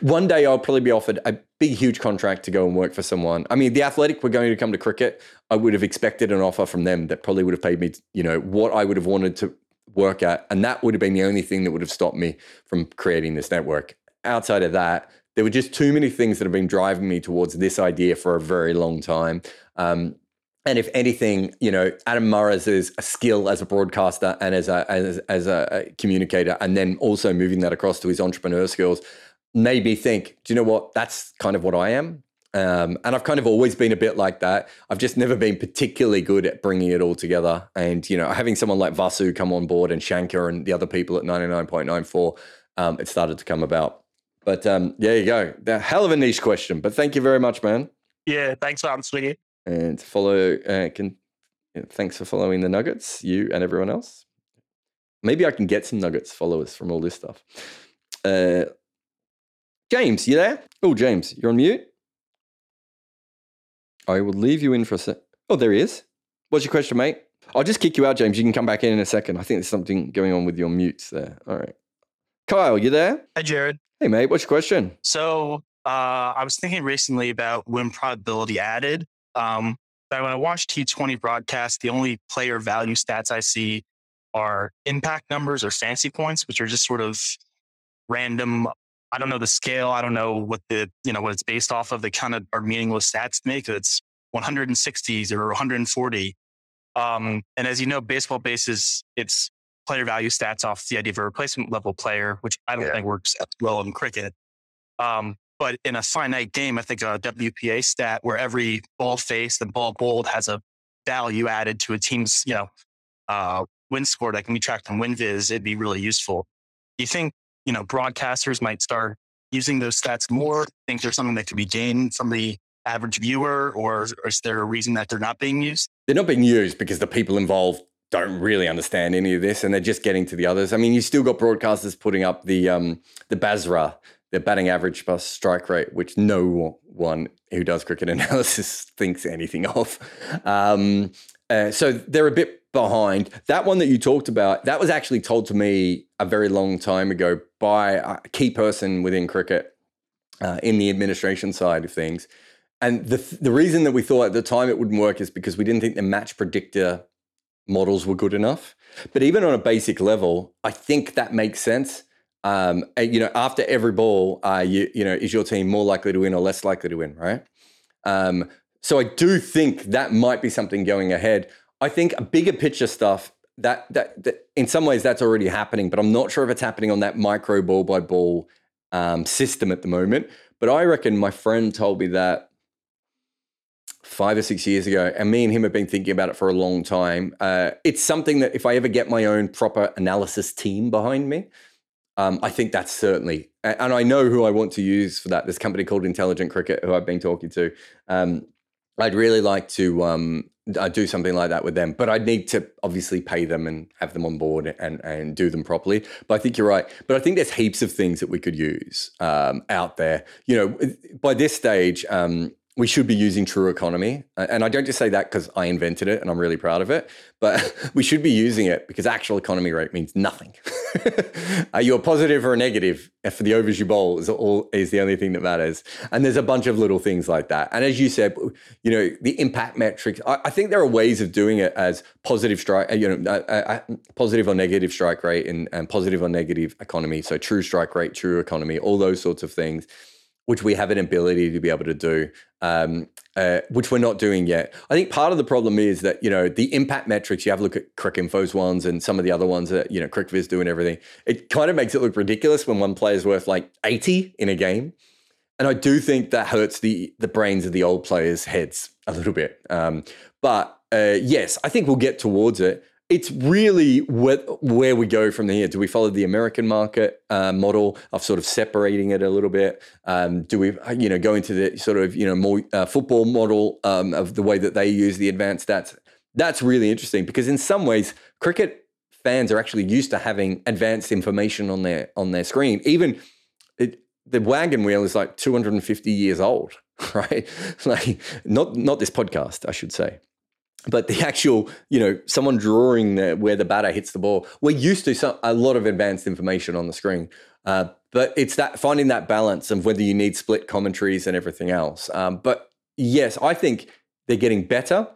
one day I'll probably be offered a big, huge contract to go and work for someone. I mean, the Athletic were going to come to cricket. I would have expected an offer from them that probably would have paid me, you know, what I would have wanted to work at, and that would have been the only thing that would have stopped me from creating this network. Outside of that, there were just too many things that have been driving me towards this idea for a very long time. Um, and if anything, you know, Adam a skill as a broadcaster and as a as, as a communicator, and then also moving that across to his entrepreneur skills made me think, do you know what? That's kind of what I am. Um, and I've kind of always been a bit like that. I've just never been particularly good at bringing it all together. And, you know, having someone like Vasu come on board and Shankar and the other people at 99.94, um, it started to come about. But um, there you go. The hell of a niche question. But thank you very much, man. Yeah, thanks for answering it. And follow, uh, can, thanks for following the Nuggets, you and everyone else. Maybe I can get some Nuggets followers from all this stuff. Uh, James, you there? Oh, James, you're on mute. I will leave you in for a sec. Oh, there he is. What's your question, mate? I'll just kick you out, James. You can come back in in a second. I think there's something going on with your mutes there. All right. Kyle, you there? Hi, Jarrod. Hey, mate. What's your question? So, uh, I was thinking recently about win probability added. Um, but when I watch T20 broadcast, the only player value stats I see are impact numbers or fancy points, which are just sort of random I don't know the scale. I don't know what the, you know, what it's based off of. They kind of are meaningless stats to me because it's 160s or 140. Um, and as you know, baseball bases its player value stats off the idea of a replacement level player, which I don't yeah. think works well in cricket. Um, but in a finite game, I think a WPA stat where every ball faced and ball bowled has a value added to a team's, you know, uh, win score that can be tracked on WinViz, it'd be really useful. Do you think you know, broadcasters might start using those stats more? Think there's something that could be gained from the average viewer, or, or is there a reason that they're not being used? They're not being used because the people involved don't really understand any of this, and they're just getting to the others. I mean, you still got broadcasters putting up the um, the BASRA, the batting average plus strike rate, which no one who does cricket <laughs> analysis thinks anything of. Um, uh, so they're a bit behind. That one that you talked about, that was actually told to me a very long time ago by a key person within cricket uh, in the administration side of things. And the the reason that we thought at the time it wouldn't work is because we didn't think the match predictor models were good enough. But even on a basic level, I think that makes sense. Um, you know, after every ball, uh, you you know, is your team more likely to win or less likely to win, right? Um, so I do think that might be something going ahead. I think a bigger picture stuff that, that, that in some ways that's already happening, but I'm not sure if it's happening on that micro ball by ball um, system at the moment. But I reckon my friend told me that five or six years ago, and me and him have been thinking about it for a long time. Uh, it's something that if I ever get my own proper analysis team behind me, um, I think that's certainly, and I know who I want to use for that. This company called Intelligent Cricket, who I've been talking to. Um, I'd really like to uh, do something like that with them, but I'd need to obviously pay them and have them on board and and do them properly. But I think you're right. But I think there's heaps of things that we could use um, out there. You know, by this stage. Um, we should be using true economy. And I don't just say that because I invented it and I'm really proud of it, but <laughs> we should be using it because actual economy rate means nothing. Are you a positive or a negative? For the overs you bowl is all is the only thing that matters. And there's a bunch of little things like that. And as you said, you know, the impact metrics. I, I think there are ways of doing it as positive strike, you know, uh, uh, uh, positive or negative strike rate and, and positive or negative economy. So true strike rate, true economy, all those sorts of things which we have an ability to be able to do, um, uh, which we're not doing yet. I think part of the problem is that you know the impact metrics. You have a look at Cricinfo's ones and some of the other ones that you know CricViz do and everything. It kind of makes it look ridiculous when one player's worth like eighty in a game, and I do think that hurts the the brains of the old players' heads a little bit. Um, but uh, yes, I think we'll get towards it it's really where, where we go from here. Do we follow the American market uh, model of sort of separating it a little bit? Um, do we, you know, go into the sort of you know more uh, football model um, of the way that they use the advanced stats? That's really interesting because in some ways, cricket fans are actually used to having advanced information on their on their screen. Even it, the wagon wheel is like 250 years old, <laughs> right? like not not this podcast, I should say but the actual, you know, someone drawing the, where the batter hits the ball, we're used to some, a lot of advanced information on the screen. Uh, but it's that finding that balance of whether you need split commentaries and everything else. Um, but yes, I think they're getting better,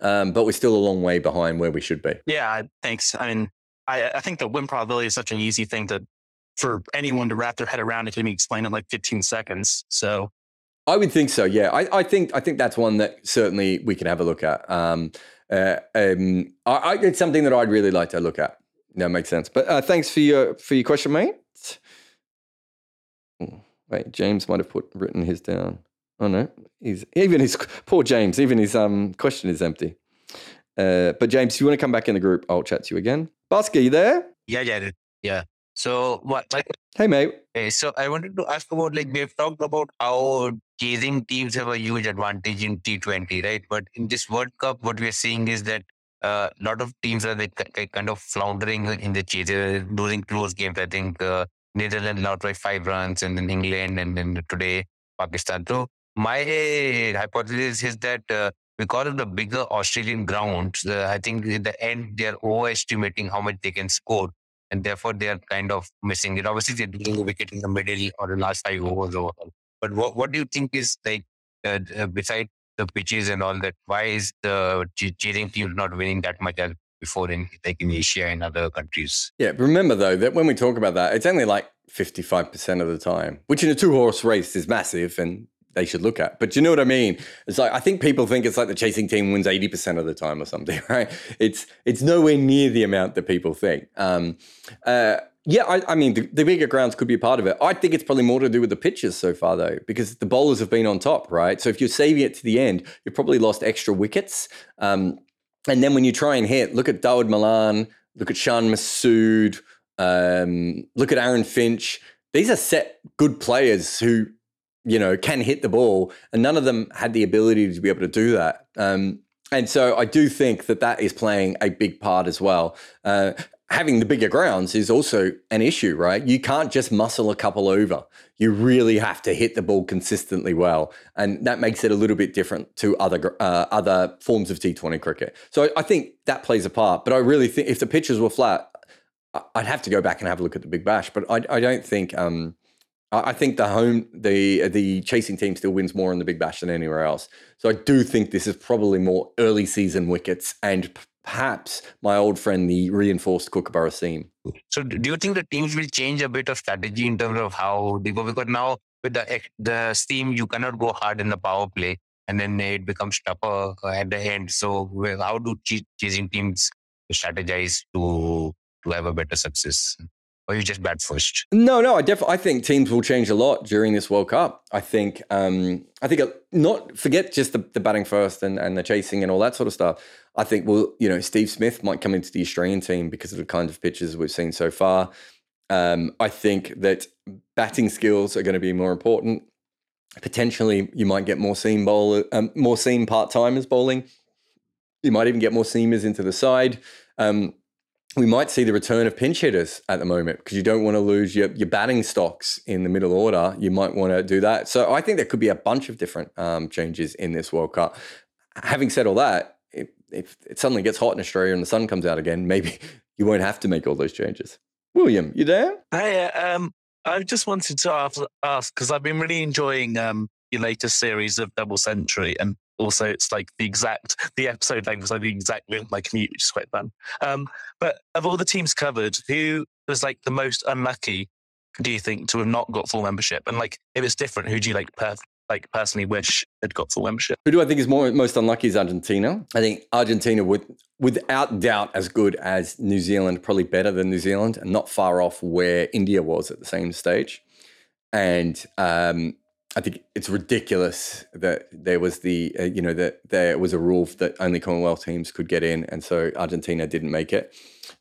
um, but we're still a long way behind where we should be. Yeah, thanks. I mean, I, I think the win probability is such an easy thing to for anyone to wrap their head around. It can be explained in like 15 seconds. So I would think so. Yeah, I, I think I think that's one that certainly we can have a look at. Um, uh, um, I, I, it's something that I'd really like to look at. That makes sense. But uh, thanks for your for your question, mate. Oh, wait, James might have put written his down. Oh no, he's even his poor James. Even his um question is empty. Uh, but James, if you want to come back in the group, I'll chat to you again. Busker, you there? Yeah, yeah, Yeah. So what? Like, hey, mate. So I wanted to ask about like we've talked about how chasing teams have a huge advantage in T20, right? But in this World Cup, what we're seeing is that a uh, lot of teams are like, kind of floundering in the chase, losing close games. I think uh, Netherlands lost by five runs, and then England, and then today Pakistan. So my hypothesis is that uh, because of the bigger Australian grounds, uh, I think in the end they're overestimating how much they can score and therefore they are kind of missing it. Obviously, they're losing a wicket in the middle or the last five overs overall. But what what do you think is like uh, uh, beside the pitches and all that? Why is the cheating team not winning that much as before in like in Asia and other countries? Yeah, remember though that when we talk about that, it's only like fifty five percent of the time, which in a two horse race is massive, and they should look at. But you know what I mean? It's like I think people think it's like the chasing team wins eighty percent of the time or something, <laughs> right? It's it's nowhere near the amount that people think. Um, uh, yeah, I, I mean the, the, bigger grounds could be a part of it. I think it's probably more to do with the pitches so far though, because the bowlers have been on top, right? So if you're saving it to the end, you've probably lost extra wickets. Um, and then when you try and hit, look at Dawid Malan, look at Shan Masood, um, look at Aaron Finch. These are set good players who you know, can hit the ball, and none of them had the ability to be able to do that. Um, and so I do think that that is playing a big part as well. Uh, having the bigger grounds is also an issue, right? You can't just muscle a couple over. You really have to hit the ball consistently well, and that makes it a little bit different to other uh, other forms of T20 cricket. So I think that plays a part. But I really think if the pitches were flat, I'd have to go back and have a look at the Big Bash. But I, I don't think. Um, I think the home the the chasing team still wins more in the Big Bash than anywhere else. So I do think this is probably more early season wickets and perhaps my old friend the reinforced Kookaburra seam. So do you think the teams will change a bit of strategy in terms of how they go? Because now with the the steam you cannot go hard in the power play and then it becomes tougher uh, at the end. So how do chasing teams strategize to to have a better success? Or you just bat first? No, no, I definitely I think teams will change a lot during this World Cup. I think um, I think not forget just the, the batting first and, and the chasing and all that sort of stuff. I think well, you know, Steve Smith might come into the Australian team because of the kind of pitches we've seen so far. Um, I think that batting skills are going to be more important. Potentially, you might get more seam bowler, um, more seam part timers bowling. You might even get more seamers into the side. Um, we might see the return of pinch hitters at the moment because you don't want to lose your, your batting stocks in the middle order. You might want to do that. So I think there could be a bunch of different um, changes in this World Cup. Having said all that, if, if it suddenly gets hot in Australia and the sun comes out again, maybe <laughs> you won't have to make all those changes. William, you there? Hey, um, I just wanted to ask because I've been really enjoying um, your latest series of Double Century, and also it's like the exact the episode length was like the exact length of my commute, which is quite fun. Um, but of all the teams covered, who was like the most unlucky? Do you think to have not got full membership? And like, if it's different, who do you like per- like personally wish had got full membership? Who do I think is more most unlucky is Argentina. I think Argentina would without doubt as good as New Zealand, probably better than New Zealand, and not far off where India was at the same stage. And um, I think it's ridiculous that there was the uh, you know that there was a rule that only Commonwealth teams could get in, and so Argentina didn't make it.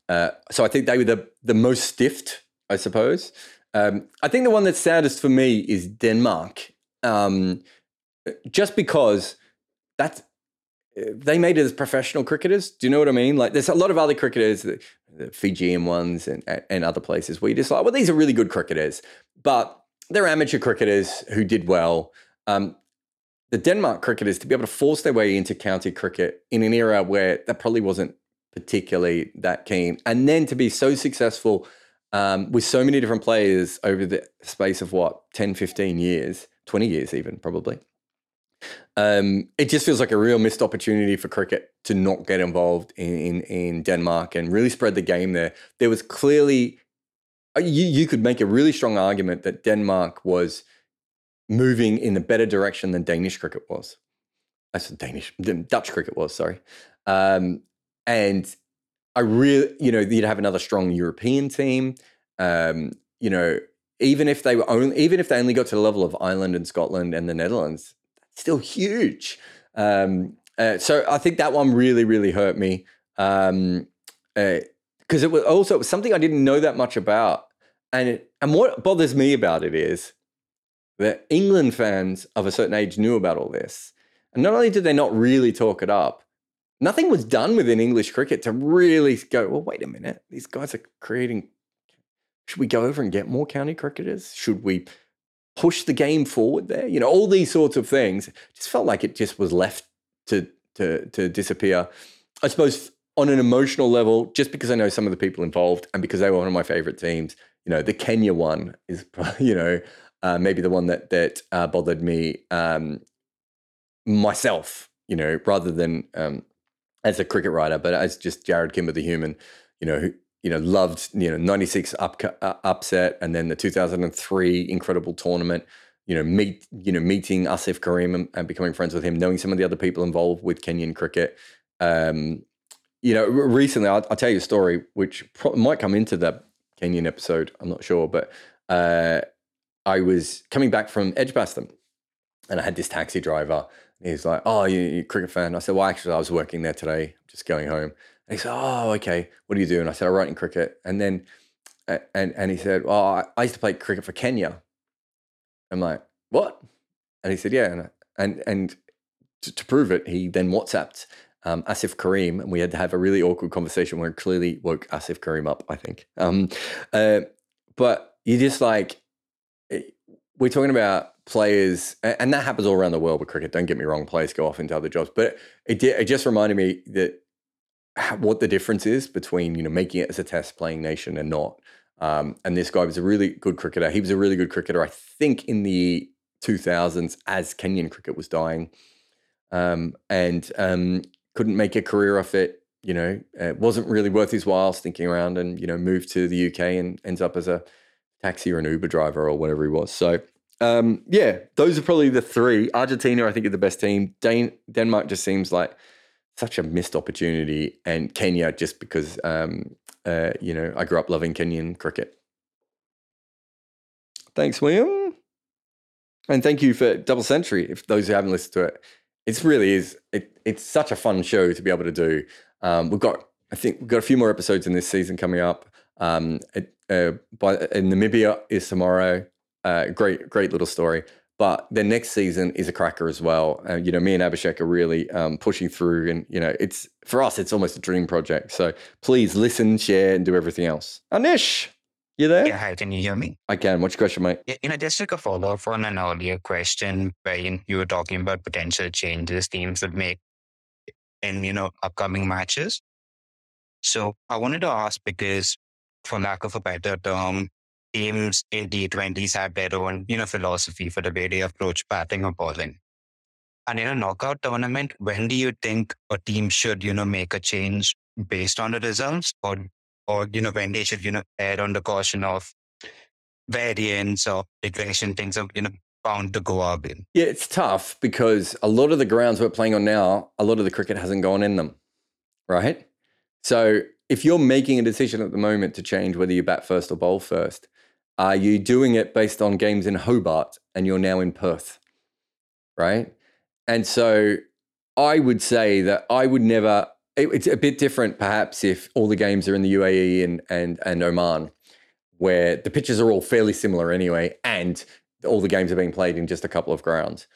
Uh, so I think they were the the most stiffed, I suppose. Um, I think the one that's saddest for me is Denmark, um, just because that's they made it as professional cricketers. Do you know what I mean? Like, there's a lot of other cricketers, the, the Fijian ones, and and other places where you just like, well, these are really good cricketers, but they're amateur cricketers who did well. Um, the Denmark cricketers to be able to force their way into county cricket in an era where that probably wasn't particularly that keen, and then to be so successful um, with so many different players over the space of what 10, 15 years, 20 years, even probably. Um, it just feels like a real missed opportunity for cricket to not get involved in, in, in Denmark and really spread the game there. There was clearly you, you could make a really strong argument that Denmark was moving in a better direction than Danish cricket was. That's Danish, Dutch cricket was, sorry. Um, and I really, you know, you'd have another strong European team. Um, you know, even if they were only, even if they only got to the level of Ireland and Scotland and the Netherlands, that's still huge. Um, uh, so I think that one really, really hurt me. Um, uh, because it was also it was something I didn't know that much about. And it, and what bothers me about it is that England fans of a certain age knew about all this. And not only did they not really talk it up, nothing was done within English cricket to really go, well, wait a minute, these guys are creating. Should we go over and get more county cricketers? Should we push the game forward there? You know, all these sorts of things. Just felt like it just was left to to to disappear. I suppose on an emotional level, just because I know some of the people involved and because they were one of my favorite teams, you know, the Kenya one is, <laughs> you know, uh, maybe the one that that uh, bothered me um, myself, you know, rather than um, as a cricket writer, but as just Jarrod Kimber, the human, you know, who you know loved you know '96 up, uh, upset and then the 2003 incredible tournament. You know, meet you know meeting Asif Karim and, and becoming friends with him, knowing some of the other people involved with Kenyan cricket. Um, you know, recently I'll, I'll, tell you a story which pro- might come into the Kenyan episode. I'm not sure, but uh, I was coming back from Edgbaston, and I had this taxi driver. He's like, "Oh, you, you cricket fan?" I said, "Well, actually, I was working there today, just going home." And he said, "Oh, okay. What do you do?" And I said, "I write in cricket." And then, and and he said, "Well, I, I used to play cricket for Kenya." I'm like, "What?" And he said, "Yeah." And and and to, to prove it, he then WhatsApped um, Asif Karim, and we had to have a really awkward conversation where it clearly woke Asif Karim up, I think. Um, uh, but you just like, we're talking about players, and that happens all around the world with cricket. Don't get me wrong, players go off into other jobs, but it, it just reminded me that what the difference is between you know making it as a test playing nation and not. Um, and this guy was a really good cricketer. He was a really good cricketer, I think, in the 2000s as Kenyan cricket was dying. Um, and um, couldn't make a career off it. You know, it wasn't really worth his while sticking around and you know moved to the UK and ends up as a taxi or an Uber driver or whatever he was. So um, yeah, those are probably the three. Argentina, I think, are the best team. Dan- Denmark just seems like such a missed opportunity, and Kenya just because um, uh, you know I grew up loving Kenyan cricket. Thanks, William, and thank you for Double Century. If those who haven't listened to it, it really is. It, it's such a fun show to be able to do. Um, we've got, I think, we've got a few more episodes in this season coming up. Um, it, uh, by, in Namibia is tomorrow. Uh, great, great little story. But the next season is a cracker as well. Uh, you know, me and Abhishek are really um, pushing through, and you know, it's for us, it's almost a dream project. So please listen, share, and do everything else. Anish, you there? Yeah, hi, can you hear me? I can. What's your question, mate? Yeah, you know, just like a follow up on an earlier question where you were talking about potential changes teams would make in, you know, upcoming matches. So I wanted to ask because for lack of a better term, teams in T20s have their own, you know, philosophy for the way they approach batting or bowling. And in a knockout tournament, when do you think a team should, you know, make a change based on the results or, or, you know, when they should, you know, err on the caution of variance or regression, things are, you know, bound to go up in? Yeah, it's tough because a lot of the grounds we're playing on now, a lot of the cricket hasn't gone in them, right? So if you're making a decision at the moment to change whether you bat first or bowl first, are you doing it based on games in Hobart and you're now in Perth, right? And so I would say that I would never. It, it's a bit different, perhaps, if all the games are in the UAE and and and Oman, where the pitches are all fairly similar anyway, and all the games are being played in just a couple of grounds.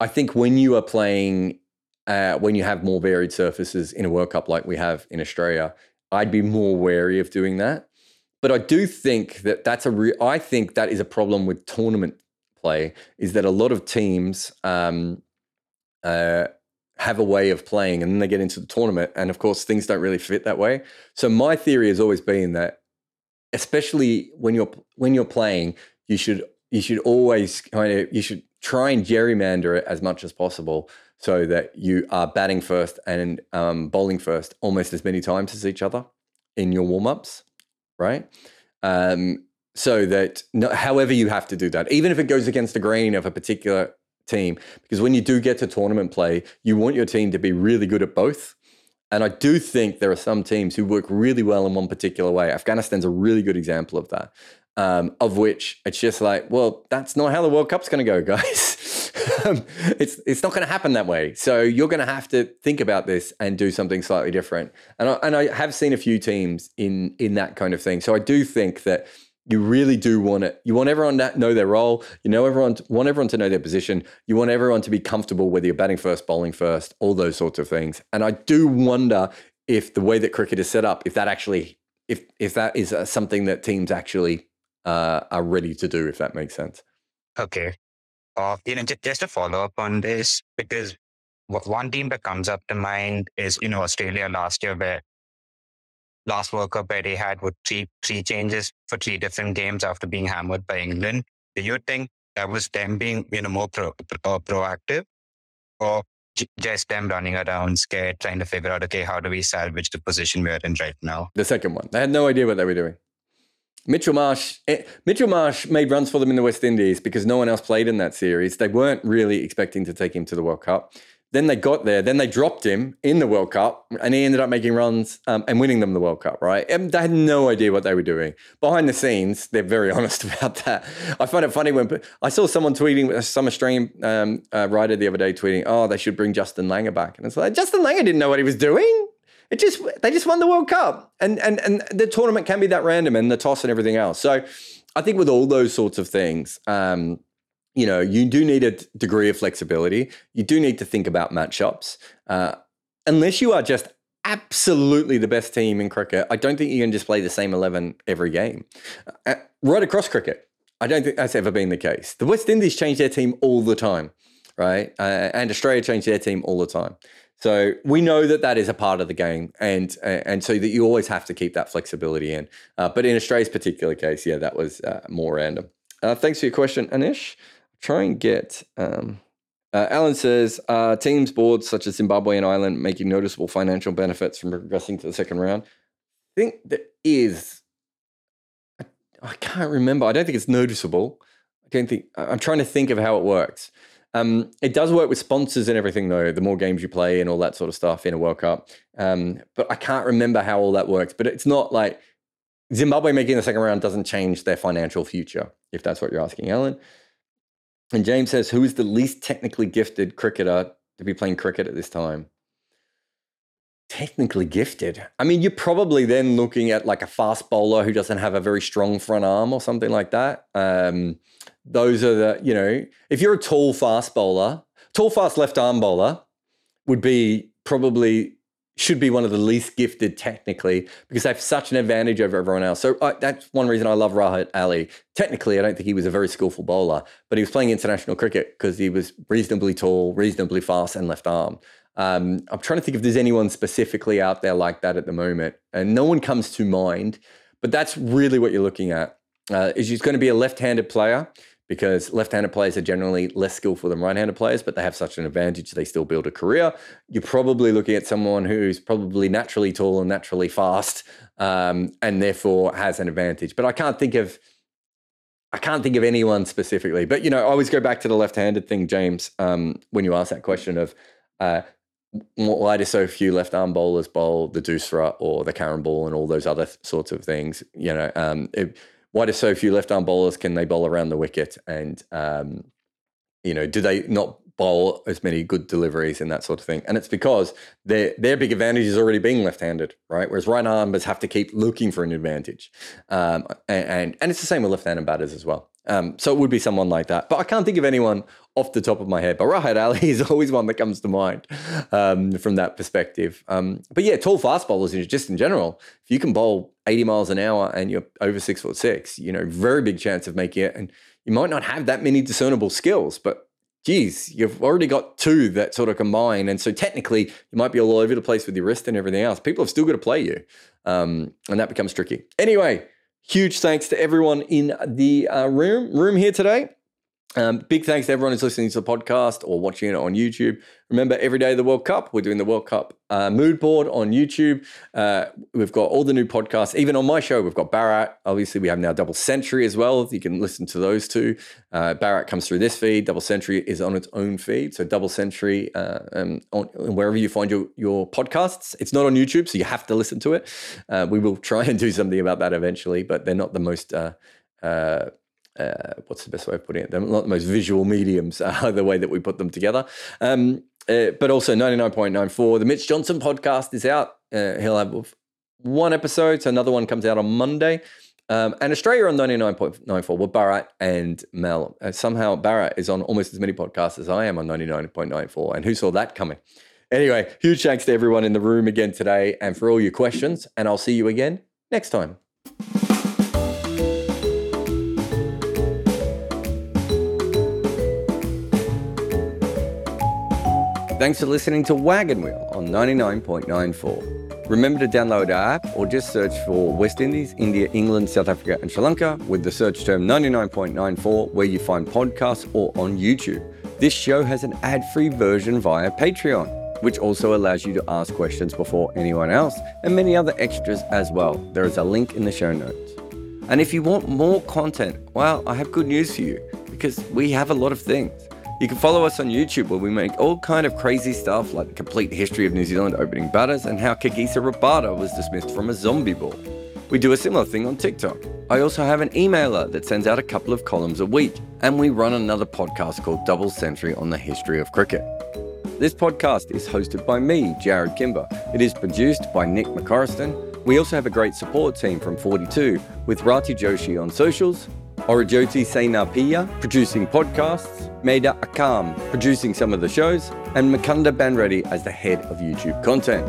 I think when you are playing, uh, when you have more varied surfaces in a World Cup like we have in Australia, I'd be more wary of doing that. But I do think that that's a re- I think that is a problem with tournament play is that a lot of teams um, uh, have a way of playing and then they get into the tournament and of course things don't really fit that way. So my theory has always been that especially when you're when you're playing you should you should always kind of you should try and gerrymander it as much as possible so that you are batting first and um, bowling first almost as many times as each other in your warm-ups right um, so that no, however you have to do that even if it goes against the grain of a particular team because when you do get to tournament play you want your team to be really good at both and I do think there are some teams who work really well in one particular way. Afghanistan's a really good example of that um, of which it's just like, well, that's not how the World Cup's going to go, <laughs> guys. um, it's it's not going to happen that way. So you're going to have to think about this and do something slightly different. And I, and I have seen a few teams in in that kind of thing. So I do think that you really do want it. You want everyone to know their role. You know everyone want everyone to know their position. You want everyone to be comfortable whether you're batting first, bowling first, all those sorts of things. And I do wonder if the way that cricket is set up, if that actually if if that is uh, something that teams actually uh, are ready to do, if that makes sense. Okay. Uh, you know, just, just a follow up on this, because one team that comes up to mind is, you know, Australia last year, where last World Cup where they had with three three changes for three different games after being hammered by England. Do you think that was them being, you know, more pro, pro, uh, proactive, or just them running around scared, trying to figure out, okay, how do we salvage the position we're in right now? The second one, they had no idea what they were doing. Mitchell Marsh, eh, Mitchell Marsh made runs for them in the West Indies because no one else played in that series. They weren't really expecting to take him to the World Cup. Then they got there. Then they dropped him in the World Cup, and he ended up making runs um, and winning them the World Cup. Right? And they had no idea what they were doing behind the scenes. They're very <laughs> honest about that. I find it funny when I saw someone tweeting, some Australian um, uh, writer the other day tweeting, "Oh, they should bring Justin Langer back," and it's like Justin Langer didn't know what he was doing. It just they just won the World Cup, and and and the tournament can be that random, and the toss and everything else. So, I think with all those sorts of things, um, you know, you do need a degree of flexibility. You do need to think about matchups, uh, unless you are just absolutely the best team in cricket. I don't think you can just play the same eleven every game, uh, right across cricket. I don't think that's ever been the case. The West Indies change their team all the time, right? Uh, and Australia change their team all the time. So we know that that is a part of the game, and and so that you always have to keep that flexibility in. Uh, but in Australia's particular case, yeah, that was uh, more random. Uh, thanks for your question, Anish. Try and get. Um, uh, Alan says uh, teams boards such as Zimbabwe and Ireland making noticeable financial benefits from progressing to the second round. I think there is. I, I can't remember. I don't think it's noticeable. I don't think. I'm trying to think of how it works. Um, it does work with sponsors and everything, though. The more games you play and all that sort of stuff in a World Cup. Um, but I can't remember how all that works. But it's not like Zimbabwe making the second round doesn't change their financial future, if that's what you're asking, Alan. And James says, who is the least technically gifted cricketer to be playing cricket at this time? Technically gifted. I mean, you're probably then looking at like a fast bowler who doesn't have a very strong front arm or something like that. Um, those are the, you know, if you're a tall fast bowler, tall fast left arm bowler would be probably should be one of the least gifted technically because they have such an advantage over everyone else. So uh, that's one reason I love Rahat Ali. Technically, I don't think he was a very skillful bowler, but he was playing international cricket because he was reasonably tall, reasonably fast, and left arm. Um, I'm trying to think if there's anyone specifically out there like that at the moment, and no one comes to mind. but that's really what you're looking at. Uh, is he's going to be a left-handed player because left-handed players are generally less skillful than right-handed players, but they have such an advantage they still build a career. You're probably looking at someone who's probably naturally tall and naturally fast, um, and therefore has an advantage. But I can't think of I can't think of anyone specifically. But you know, I always go back to the left-handed thing, James, um, when you ask that question of uh, why do so few left arm bowlers bowl the Doosra or the carrom ball and all those other sorts of things? You know, um, it, why do so few left arm bowlers can they bowl around the wicket? And, um, you know, do they not bowl as many good deliveries and that sort of thing? And it's because their, their big advantage is already being left handed, right? Whereas right armers have to keep looking for an advantage. Um, and, and, and, it's the same with left handed batters as well. Um, so it would be someone like that. But I can't think of anyone off the top of my head. But Rahat Ali <laughs> is always one that comes to mind um, from that perspective. Um, but yeah, tall fast bowlers, just in general, if you can bowl 80 miles an hour and you're over six foot six, you know, very big chance of making it. And you might not have that many discernible skills, but geez, you've already got two that sort of combine. And so technically, you might be all over the place with your wrist and everything else. People have still got to play you. Um, and that becomes tricky. Anyway, Huge thanks to everyone in the uh, room room here today. Um, big thanks to everyone who's listening to the podcast or watching it on YouTube. Remember, every day of the World Cup, we're doing the World Cup uh, mood board on YouTube. Uh, we've got all the new podcasts. Even on my show, we've got Bharat. Obviously, we have now Double Century as well. You can listen to those two. Uh, comes through this feed. Double Century is on its own feed. So Double Century, uh, um, on, wherever you find your, your podcasts. It's not on YouTube, so you have to listen to it. Uh, we will try <laughs> and do something about that eventually, but they're not the most uh, what's the best way of putting it? They're not the most visual mediums, <laughs> uh, the way that we put them together. Um, uh, but also 99.94. The Mitch Johnson podcast is out. Uh, he'll have one episode, so another one comes out on Monday. Um, and Australia on 99.94 with Bharat and Mel. Uh, somehow Bharat is on almost as many podcasts as I am on 99.94. And who saw that coming? Anyway, huge thanks to everyone in the room again today and for all your questions. And I'll see you again next time. Thanks for listening to Wagon Wheel on 99.94. Remember to download our app or just search for West Indies, India, England, South Africa, and Sri Lanka with the search term 99.94 where you find podcasts or on YouTube. This show has an ad free version via Patreon, which also allows you to ask questions before anyone else and many other extras as well. There is a link in the show notes. And if you want more content, well, I have good news for you because we have a lot of things. You can follow us on YouTube where we make all kind of crazy stuff like the complete history of New Zealand opening batters and how Kagiso Rabada was dismissed from a zombie ball. We do a similar thing on TikTok. I also have an emailer that sends out a couple of columns a week, and we run another podcast called Double Century on the history of cricket. This podcast is hosted by me, Jarrod Kimber. It is produced by Nick McCorriston. We also have a great support team from 42 with Rati Joshi on socials, Orajoti Sainapia producing podcasts, Maida Akam producing some of the shows, and Makunda Banreddy as the head of YouTube content.